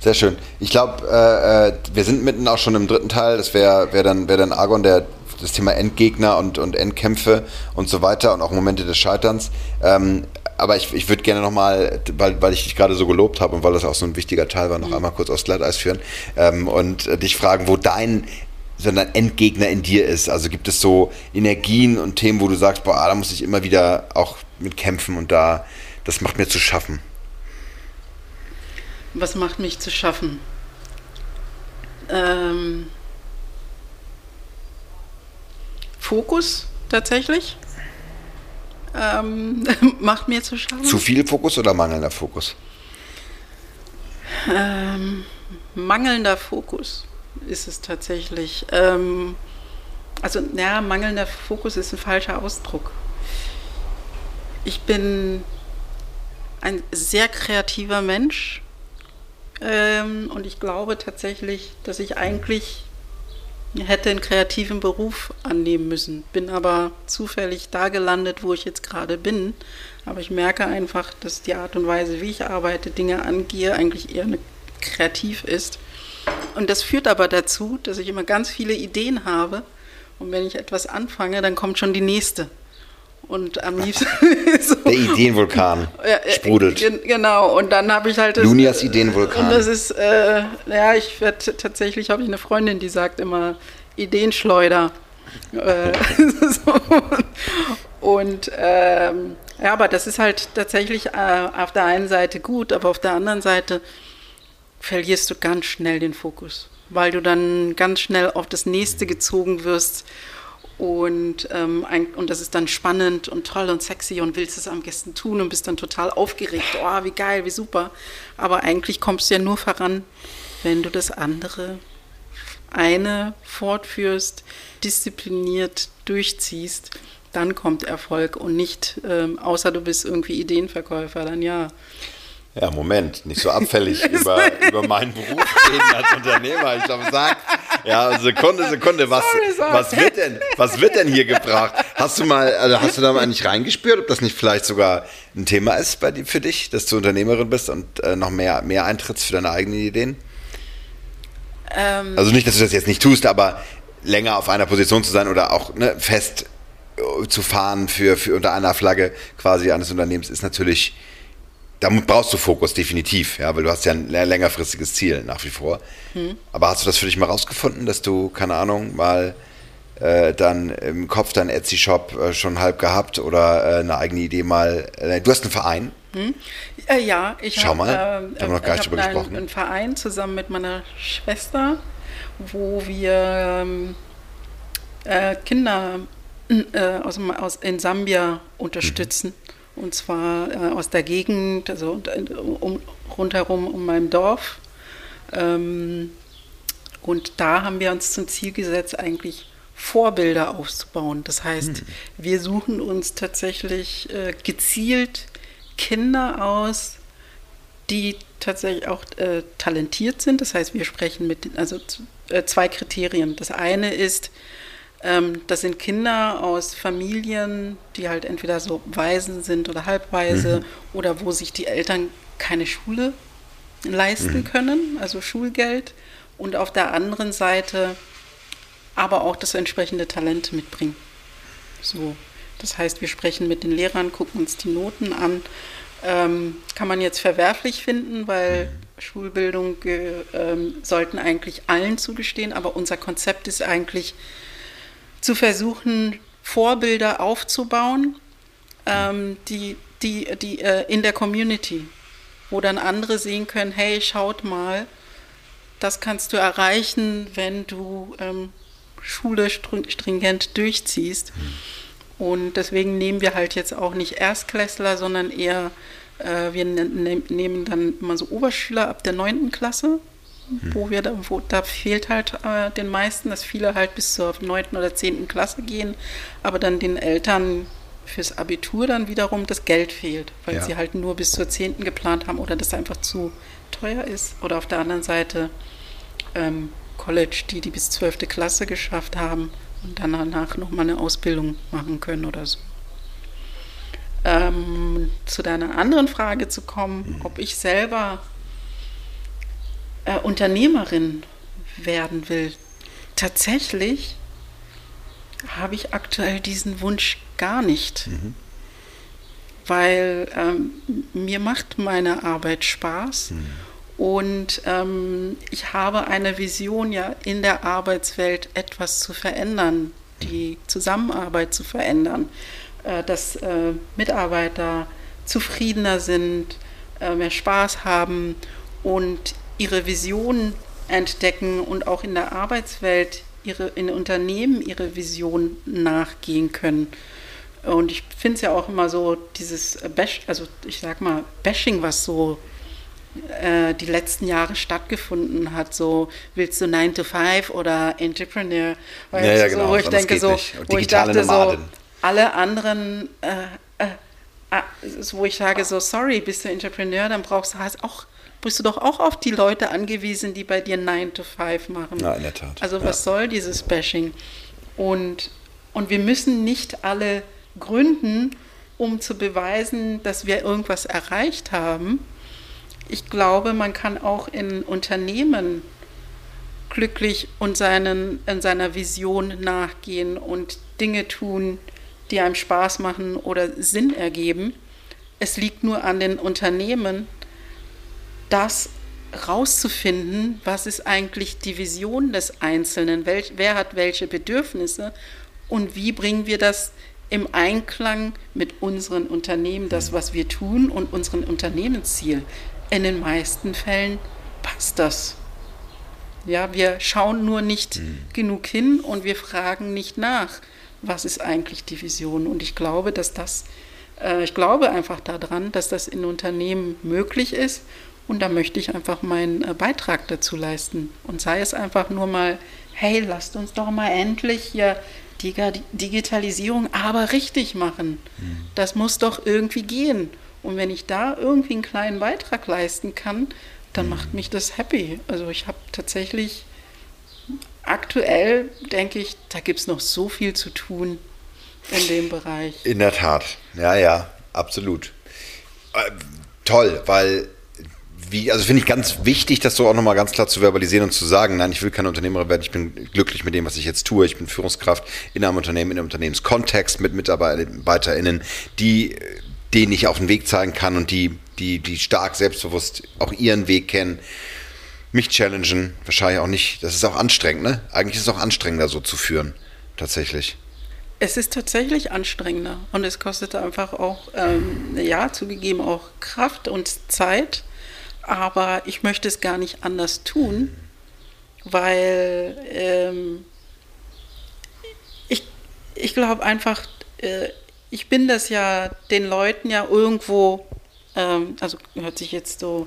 Sehr schön. Ich glaube, äh, äh, wir sind mitten auch schon im dritten Teil. Das wäre wär dann, wär dann Argon, der das Thema Endgegner und, und Endkämpfe und so weiter und auch Momente des Scheiterns. Ähm, aber ich, ich würde gerne nochmal, weil, weil ich dich gerade so gelobt habe und weil das auch so ein wichtiger Teil war, noch mhm. einmal kurz aufs Glatteis führen ähm, und äh, dich fragen, wo dein sondern Endgegner in dir ist. Also gibt es so Energien und Themen, wo du sagst, boah, da muss ich immer wieder auch mit kämpfen und da, das macht mir zu schaffen. Was macht mich zu schaffen? Ähm, Fokus tatsächlich. Ähm, [LAUGHS] macht mir zu schaffen. Zu viel Fokus oder mangelnder Fokus? Ähm, mangelnder Fokus ist es tatsächlich. Ähm, also, ja, mangelnder Fokus ist ein falscher Ausdruck. Ich bin ein sehr kreativer Mensch ähm, und ich glaube tatsächlich, dass ich eigentlich hätte einen kreativen Beruf annehmen müssen, bin aber zufällig da gelandet, wo ich jetzt gerade bin. Aber ich merke einfach, dass die Art und Weise, wie ich arbeite, Dinge angehe, eigentlich eher eine kreativ ist. Und das führt aber dazu, dass ich immer ganz viele Ideen habe. Und wenn ich etwas anfange, dann kommt schon die nächste. Und am [LAUGHS] liebsten. [LAUGHS] so. Der Ideenvulkan sprudelt. Genau, und dann habe ich halt. Das, Lunias Ideenvulkan. Und das ist, äh, ja, ich werde tatsächlich, habe ich eine Freundin, die sagt immer Ideenschleuder. Äh, [LAUGHS] und ähm, ja, aber das ist halt tatsächlich äh, auf der einen Seite gut, aber auf der anderen Seite verlierst du ganz schnell den Fokus, weil du dann ganz schnell auf das nächste gezogen wirst und, ähm, ein, und das ist dann spannend und toll und sexy und willst es am besten tun und bist dann total aufgeregt. Oh, wie geil, wie super. Aber eigentlich kommst du ja nur voran, wenn du das andere, eine fortführst, diszipliniert durchziehst. Dann kommt Erfolg und nicht, ähm, außer du bist irgendwie Ideenverkäufer, dann ja. Ja, Moment, nicht so abfällig [LAUGHS] über, über meinen Beruf reden als Unternehmer. Ich glaube, sag, ja, Sekunde, Sekunde, was, sorry, sorry. was wird denn, was wird denn hier gebracht? Hast du mal, also hast du da mal nicht reingespürt, ob das nicht vielleicht sogar ein Thema ist bei, für dich, dass du Unternehmerin bist und äh, noch mehr, mehr eintrittst für deine eigenen Ideen? Ähm, also nicht, dass du das jetzt nicht tust, aber länger auf einer Position zu sein oder auch ne, fest äh, zu fahren für, für unter einer Flagge quasi eines Unternehmens ist natürlich da brauchst du Fokus definitiv, ja, weil du hast ja ein längerfristiges Ziel nach wie vor. Hm. Aber hast du das für dich mal rausgefunden, dass du, keine Ahnung, mal äh, dann im Kopf deinen Etsy-Shop äh, schon halb gehabt oder äh, eine eigene Idee mal. Äh, du hast einen Verein? Hm? Äh, ja, ich habe äh, haben noch gar nicht drüber gesprochen. einen Verein zusammen mit meiner Schwester, wo wir ähm, Kinder aus, aus, in Sambia unterstützen. Mhm und zwar äh, aus der Gegend, also um, rundherum um meinem Dorf. Ähm, und da haben wir uns zum Ziel gesetzt, eigentlich Vorbilder aufzubauen. Das heißt, hm. wir suchen uns tatsächlich äh, gezielt Kinder aus, die tatsächlich auch äh, talentiert sind. Das heißt, wir sprechen mit, also äh, zwei Kriterien. Das eine ist, das sind Kinder aus Familien, die halt entweder so Waisen sind oder halbweise mhm. oder wo sich die Eltern keine Schule leisten mhm. können, also Schulgeld. Und auf der anderen Seite aber auch das entsprechende Talent mitbringen. So. Das heißt, wir sprechen mit den Lehrern, gucken uns die Noten an. Ähm, kann man jetzt verwerflich finden, weil mhm. Schulbildung äh, sollten eigentlich allen zugestehen, aber unser Konzept ist eigentlich zu versuchen, Vorbilder aufzubauen, ähm, die, die, die äh, in der Community, wo dann andere sehen können, hey, schaut mal, das kannst du erreichen, wenn du ähm, Schule stringent durchziehst. Und deswegen nehmen wir halt jetzt auch nicht Erstklässler, sondern eher, äh, wir ne-, ne nehmen dann immer so Oberschüler ab der 9. Klasse, mhm. wo wir da, wo, da fehlt halt äh, den meisten, dass viele halt bis zur 9. oder 10. Klasse gehen, aber dann den Eltern fürs Abitur dann wiederum das Geld fehlt, weil ja. sie halt nur bis zur 10. geplant haben oder das einfach zu teuer ist. Oder auf der anderen Seite ähm, College, die die bis 12. Klasse geschafft haben und dann danach nochmal eine Ausbildung machen können oder so. Ähm, zu deiner anderen Frage zu kommen, ob ich selber äh, Unternehmerin werden will. Tatsächlich habe ich aktuell diesen Wunsch gar nicht. Mhm. Weil ähm, mir macht meine Arbeit Spaß. Mhm. Und ähm, ich habe eine Vision, ja in der Arbeitswelt etwas zu verändern, die Zusammenarbeit zu verändern, äh, dass äh, Mitarbeiter zufriedener sind, äh, mehr Spaß haben und ihre Vision entdecken und auch in der Arbeitswelt, ihre, in Unternehmen ihre Vision nachgehen können. Und ich finde es ja auch immer so, dieses Bash, also ich sag mal, Bashing, was so äh, die letzten Jahre stattgefunden hat. So willst du 9 to 5 oder Entrepreneur? Ja, ja, genau. wo ich denke so, wo ich dachte so, alle anderen, äh, äh, äh, wo ich sage so, sorry, bist du Entrepreneur, dann brauchst du halt auch bist du doch auch auf die Leute angewiesen, die bei dir 9 to 5 machen. Ja, in der Tat. Also was ja. soll dieses Bashing? Und, und wir müssen nicht alle gründen, um zu beweisen, dass wir irgendwas erreicht haben, ich glaube, man kann auch in Unternehmen glücklich und seinen, in seiner Vision nachgehen und Dinge tun, die einem Spaß machen oder Sinn ergeben. Es liegt nur an den Unternehmen, das rauszufinden, was ist eigentlich die Vision des Einzelnen, Wel wer hat welche Bedürfnisse und wie bringen wir das im Einklang mit unseren Unternehmen, das, was wir tun und unseren Unternehmensziel in den meisten Fällen passt das. Ja, wir schauen nur nicht mhm. genug hin und wir fragen nicht nach, was ist eigentlich die Vision. Und ich glaube, dass das, äh, ich glaube einfach daran, dass das in Unternehmen möglich ist. Und da möchte ich einfach meinen äh, Beitrag dazu leisten. Und sei es einfach nur mal, hey, lasst uns doch mal endlich hier die Digitalisierung aber richtig machen. Mhm. Das muss doch irgendwie gehen. Und wenn ich da irgendwie einen kleinen Beitrag leisten kann, dann mhm. macht mich das happy. Also ich habe tatsächlich aktuell, denke ich, da gibt es noch so viel zu tun in dem Bereich. In der Tat, ja, ja, absolut. Äh, toll, weil wie, also finde ich ganz wichtig, das so auch nochmal ganz klar zu verbalisieren und zu sagen, nein, ich will keine Unternehmerin werden, ich bin glücklich mit dem, was ich jetzt tue, ich bin Führungskraft in einem Unternehmen, in einem Unternehmenskontext mit MitarbeiterInnen, die denen ich auf den Weg zeigen kann und die, die, die stark selbstbewusst auch ihren Weg kennen, mich challengen, wahrscheinlich auch nicht. Das ist auch anstrengend, ne? Eigentlich ist es auch anstrengender, so zu führen, tatsächlich. Es ist tatsächlich anstrengender und es kostet einfach auch, ähm, ja, zugegeben auch Kraft und Zeit, aber ich möchte es gar nicht anders tun, weil ähm, ich, ich glaube einfach, äh, ich bin das ja den Leuten ja irgendwo, ähm, also hört sich jetzt so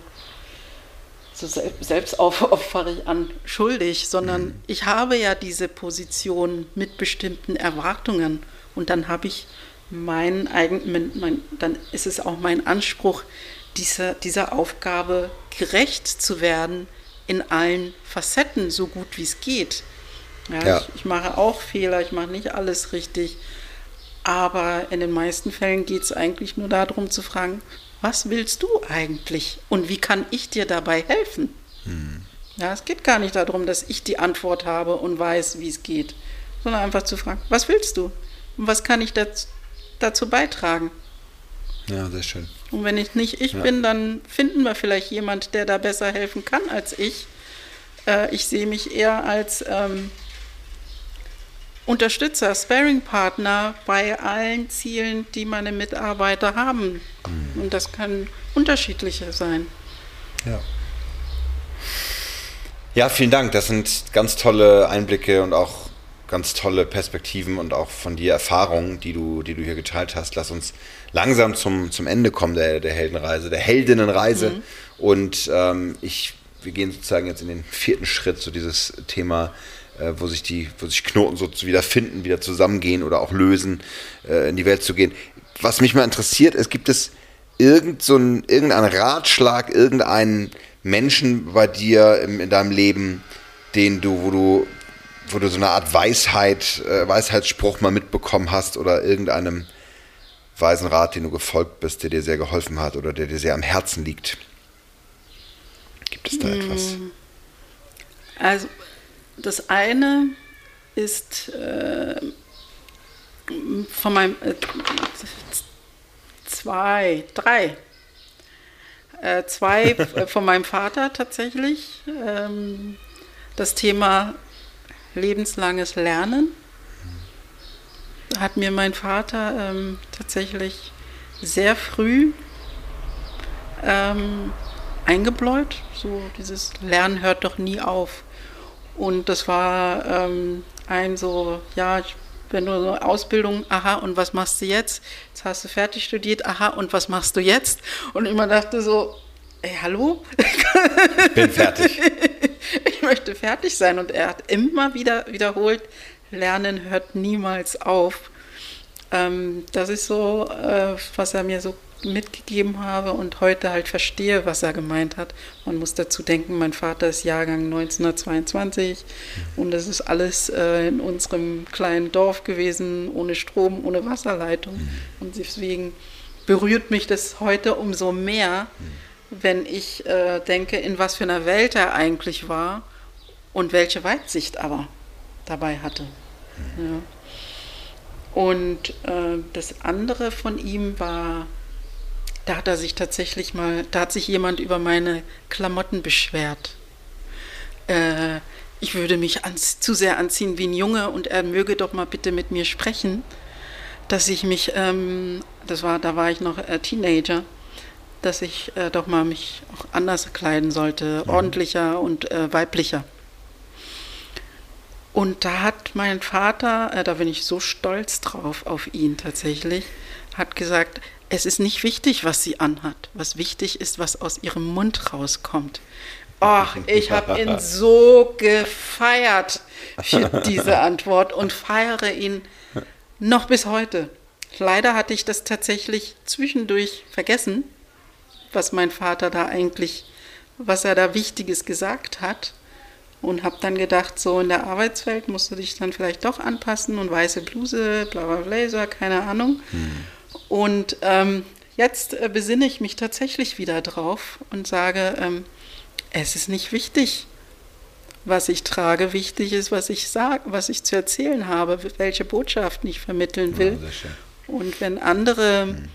so selbst aufopfere ich an schuldig, sondern mhm. ich habe ja diese Position mit bestimmten Erwartungen und dann habe ich meinen eigenen, mein, dann ist es auch mein Anspruch, dieser, dieser Aufgabe gerecht zu werden in allen Facetten, so gut wie es geht. Ja, ja. Ich, ich, mache auch Fehler, ich mache nicht alles richtig, aber in den meisten Fällen geht es eigentlich nur darum zu fragen, was willst du eigentlich und wie kann ich dir dabei helfen? Hm. Ja, es geht gar nicht darum, dass ich die Antwort habe und weiß, wie es geht, sondern einfach zu fragen, was willst du und was kann ich dazu, dazu beitragen? Ja, sehr schön. Und wenn ich nicht ich ja. bin, dann finden wir vielleicht jemand, der da besser helfen kann als ich. Äh, ich sehe mich eher als ähm, Unterstützer, Sparing-Partner bei allen Zielen, die meine Mitarbeiter haben. Mhm. Und das kann unterschiedliche sein. Ja. Ja, vielen Dank. Das sind ganz tolle Einblicke und auch ganz tolle Perspektiven und auch von dir Erfahrungen, die du, die du hier geteilt hast. Lass uns langsam zum, zum Ende kommen der, der Heldenreise, der Heldinnenreise. Mhm. Und ähm, ich, wir gehen sozusagen jetzt in den vierten Schritt, so dieses Thema äh, wo sich die, wo sich Knoten so wieder finden, wieder zusammengehen oder auch lösen, äh, in die Welt zu gehen. Was mich mal interessiert, es gibt es irgend so ein, irgendeinen Ratschlag, irgendeinen Menschen bei dir im, in deinem Leben, den du, wo du, wo du so eine Art Weisheit, äh, Weisheitsspruch mal mitbekommen hast oder irgendeinem weisen Rat, den du gefolgt bist, der dir sehr geholfen hat oder der dir sehr am Herzen liegt? Gibt es da hm. etwas? Also das eine ist äh, von meinem äh, zwei, drei. Äh, zwei [LAUGHS] von meinem Vater tatsächlich. Ähm, das Thema lebenslanges Lernen hat mir mein Vater ähm, tatsächlich sehr früh ähm, eingebläut. So dieses Lernen hört doch nie auf. Und das war ähm, ein so, ja, wenn du so Ausbildung, aha, und was machst du jetzt? Jetzt hast du fertig studiert, aha, und was machst du jetzt? Und ich immer dachte so, ey, hallo? Ich bin fertig. [LAUGHS] ich möchte fertig sein. Und er hat immer wieder wiederholt, Lernen hört niemals auf. Ähm, das ist so, äh, was er mir so mitgegeben habe und heute halt verstehe, was er gemeint hat. Man muss dazu denken, mein Vater ist Jahrgang 1922 mhm. und das ist alles äh, in unserem kleinen Dorf gewesen, ohne Strom, ohne Wasserleitung. Mhm. Und deswegen berührt mich das heute umso mehr, mhm. wenn ich äh, denke, in was für einer Welt er eigentlich war und welche Weitsicht aber dabei hatte. Ja. Und äh, das andere von ihm war da hat er sich tatsächlich mal, da hat sich jemand über meine Klamotten beschwert. Äh, ich würde mich zu sehr anziehen wie ein Junge und er möge doch mal bitte mit mir sprechen, dass ich mich, ähm, das war, da war ich noch äh, Teenager, dass ich äh, doch mal mich auch anders kleiden sollte, mhm. ordentlicher und äh, weiblicher. Und da hat mein Vater, äh, da bin ich so stolz drauf auf ihn tatsächlich, hat gesagt, es ist nicht wichtig, was sie anhat. Was wichtig ist, was aus ihrem Mund rauskommt. Ach, [LAUGHS] ich habe ihn [LAUGHS] so gefeiert für diese Antwort und feiere ihn noch bis heute. Leider hatte ich das tatsächlich zwischendurch vergessen, was mein Vater da eigentlich, was er da Wichtiges gesagt hat. Und habe dann gedacht, so in der Arbeitswelt musst du dich dann vielleicht doch anpassen und weiße Bluse, blauer Blazer, keine Ahnung. Hm. Und ähm, jetzt äh, besinne ich mich tatsächlich wieder drauf und sage, ähm, es ist nicht wichtig, was ich trage. Wichtig ist, was ich sage, was ich zu erzählen habe, welche Botschaften ich vermitteln will. Ja, und wenn andere hm.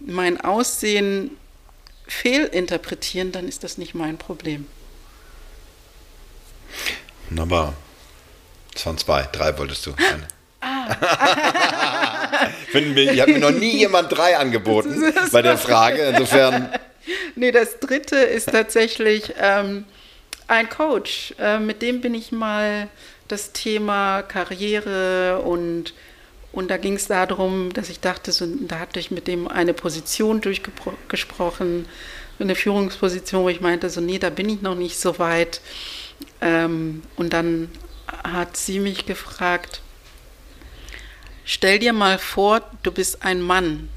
mein Aussehen fehlinterpretieren, dann ist das nicht mein Problem. Wunderbar. Das waren zwei, drei wolltest du. Ah. [LAUGHS] Finden wir, ich habe mir noch nie jemand drei angeboten bei der Frage. Insofern. [LAUGHS] Nee, das dritte ist tatsächlich ähm, ein Coach. Äh, mit dem bin ich mal das Thema Karriere und, und da ging es darum, dass ich dachte, so, da hatte ich mit dem eine Position durchgesprochen, eine Führungsposition, wo ich meinte, so, nee, da bin ich noch nicht so weit. Ähm, und dann hat sie mich gefragt, stell dir mal vor, du bist ein Mann.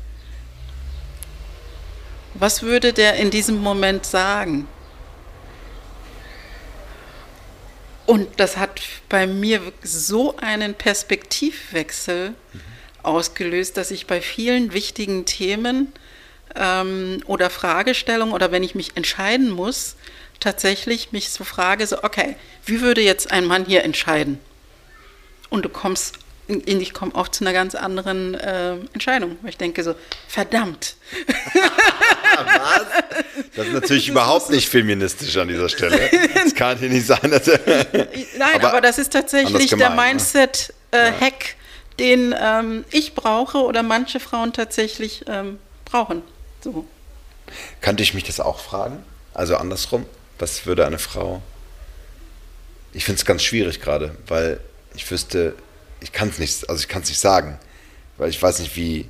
Was würde der in diesem Moment sagen? Und das hat bei mir so einen Perspektivwechsel mhm. ausgelöst, dass ich bei vielen wichtigen Themen ähm, oder Fragestellungen oder wenn ich mich entscheiden muss, tatsächlich mich so frage, so, okay, wie würde jetzt ein Mann hier entscheiden? Und du kommst ich komme oft zu einer ganz anderen äh, Entscheidung, weil ich denke so, verdammt. [LAUGHS] Was? Das ist natürlich überhaupt nicht feministisch an dieser Stelle. Das kann hier nicht sein. Dass, Nein, aber, aber, das ist tatsächlich gemein, der Mindset-Hack, äh, ja. den ähm, ich brauche oder manche Frauen tatsächlich ähm, brauchen. So. Kannte ich mich das auch fragen? Also andersrum, was würde eine Frau... Ich finde es ganz schwierig gerade, weil ich wüsste, ich kann es nicht, also ich kann es nicht sagen, weil ich weiß nicht, wie.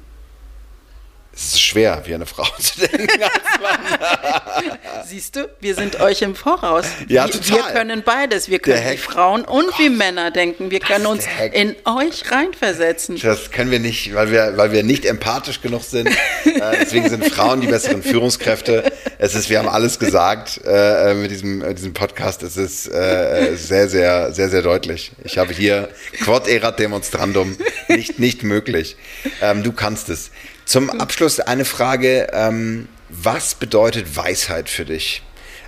Es ist schwer, wie eine Frau [LAUGHS] zu denken als Mann. [LAUGHS] Siehst du, wir sind euch im Voraus. Ja, wir, total. wir können beides. Wir können wie Frauen und oh wie Männer denken. Wir können uns in euch reinversetzen. Das können wir nicht, weil wir, weil wir nicht empathisch genug sind. [LAUGHS] äh, deswegen sind Frauen die besseren Führungskräfte. Es ist, wir haben alles gesagt äh, mit, diesem, äh, diesem Podcast. Es ist äh, sehr, sehr, sehr, sehr deutlich. Ich habe hier Quod erat demonstrandum nicht, nicht möglich. Ähm, du kannst es. Zum Abschluss eine Frage. Ähm, was bedeutet Weisheit für dich?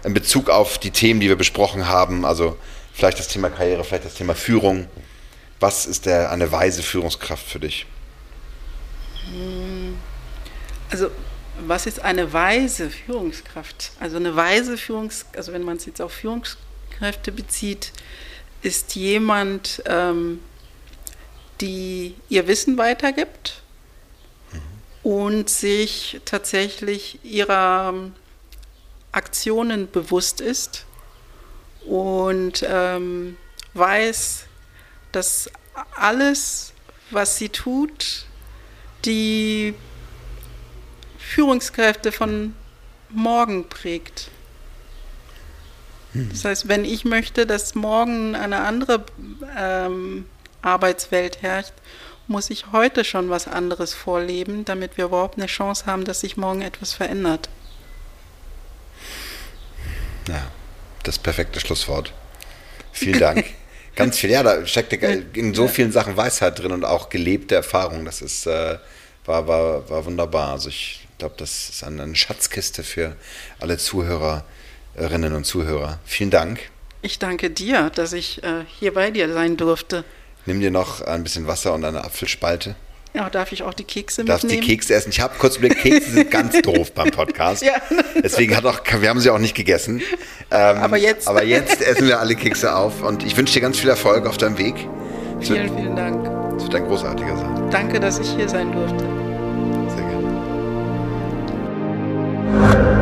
In Bezug auf die Themen, die wir besprochen haben, also vielleicht das Thema Karriere, vielleicht das Thema Führung. Was ist der, eine weise Führungskraft für dich? Also was ist eine weise Führungskraft? Also eine weise Führungskraft, also wenn man es jetzt auf Führungskräfte bezieht, ist jemand, ähm, die ihr Wissen weitergibt mhm. und sich tatsächlich ihrer Aktionen bewusst ist und ähm, weiß, dass alles, was sie tut, die Führungskräfte von morgen prägt. Hm. Das heißt, wenn ich möchte, dass morgen eine andere ähm, Arbeitswelt herrscht, muss ich heute schon was anderes vorleben, damit wir überhaupt eine Chance haben, dass sich morgen etwas verändert. Ja, das perfekte Schlusswort. Vielen Dank. [LAUGHS] Ganz viel, ja, da steckt in so vielen Sachen Weisheit drin und auch gelebte Erfahrung. Das ist, äh, war, war, war wunderbar. Also ich glaube, das ist eine Schatzkiste für alle Zuhörerinnen und Zuhörer. Vielen Dank. Ich danke dir, dass ich äh, hier bei dir sein durfte. Nimm dir noch ein bisschen Wasser und eine Apfelspalte. Ja, darf ich auch die Kekse Darfst mitnehmen? Darfst die Kekse essen? Ich habe kurz überlegt, Kekse sind ganz [LAUGHS] doof beim Podcast. Ja. Deswegen hat auch, wir haben sie auch nicht gegessen. Ähm, aber jetzt. Aber jetzt essen wir alle Kekse auf und ich wünsche dir ganz viel Erfolg auf deinem Weg. Vielen, vielen Dank. Es wird ein großartiger sein. Danke, dass ich hier sein durfte. Thank you.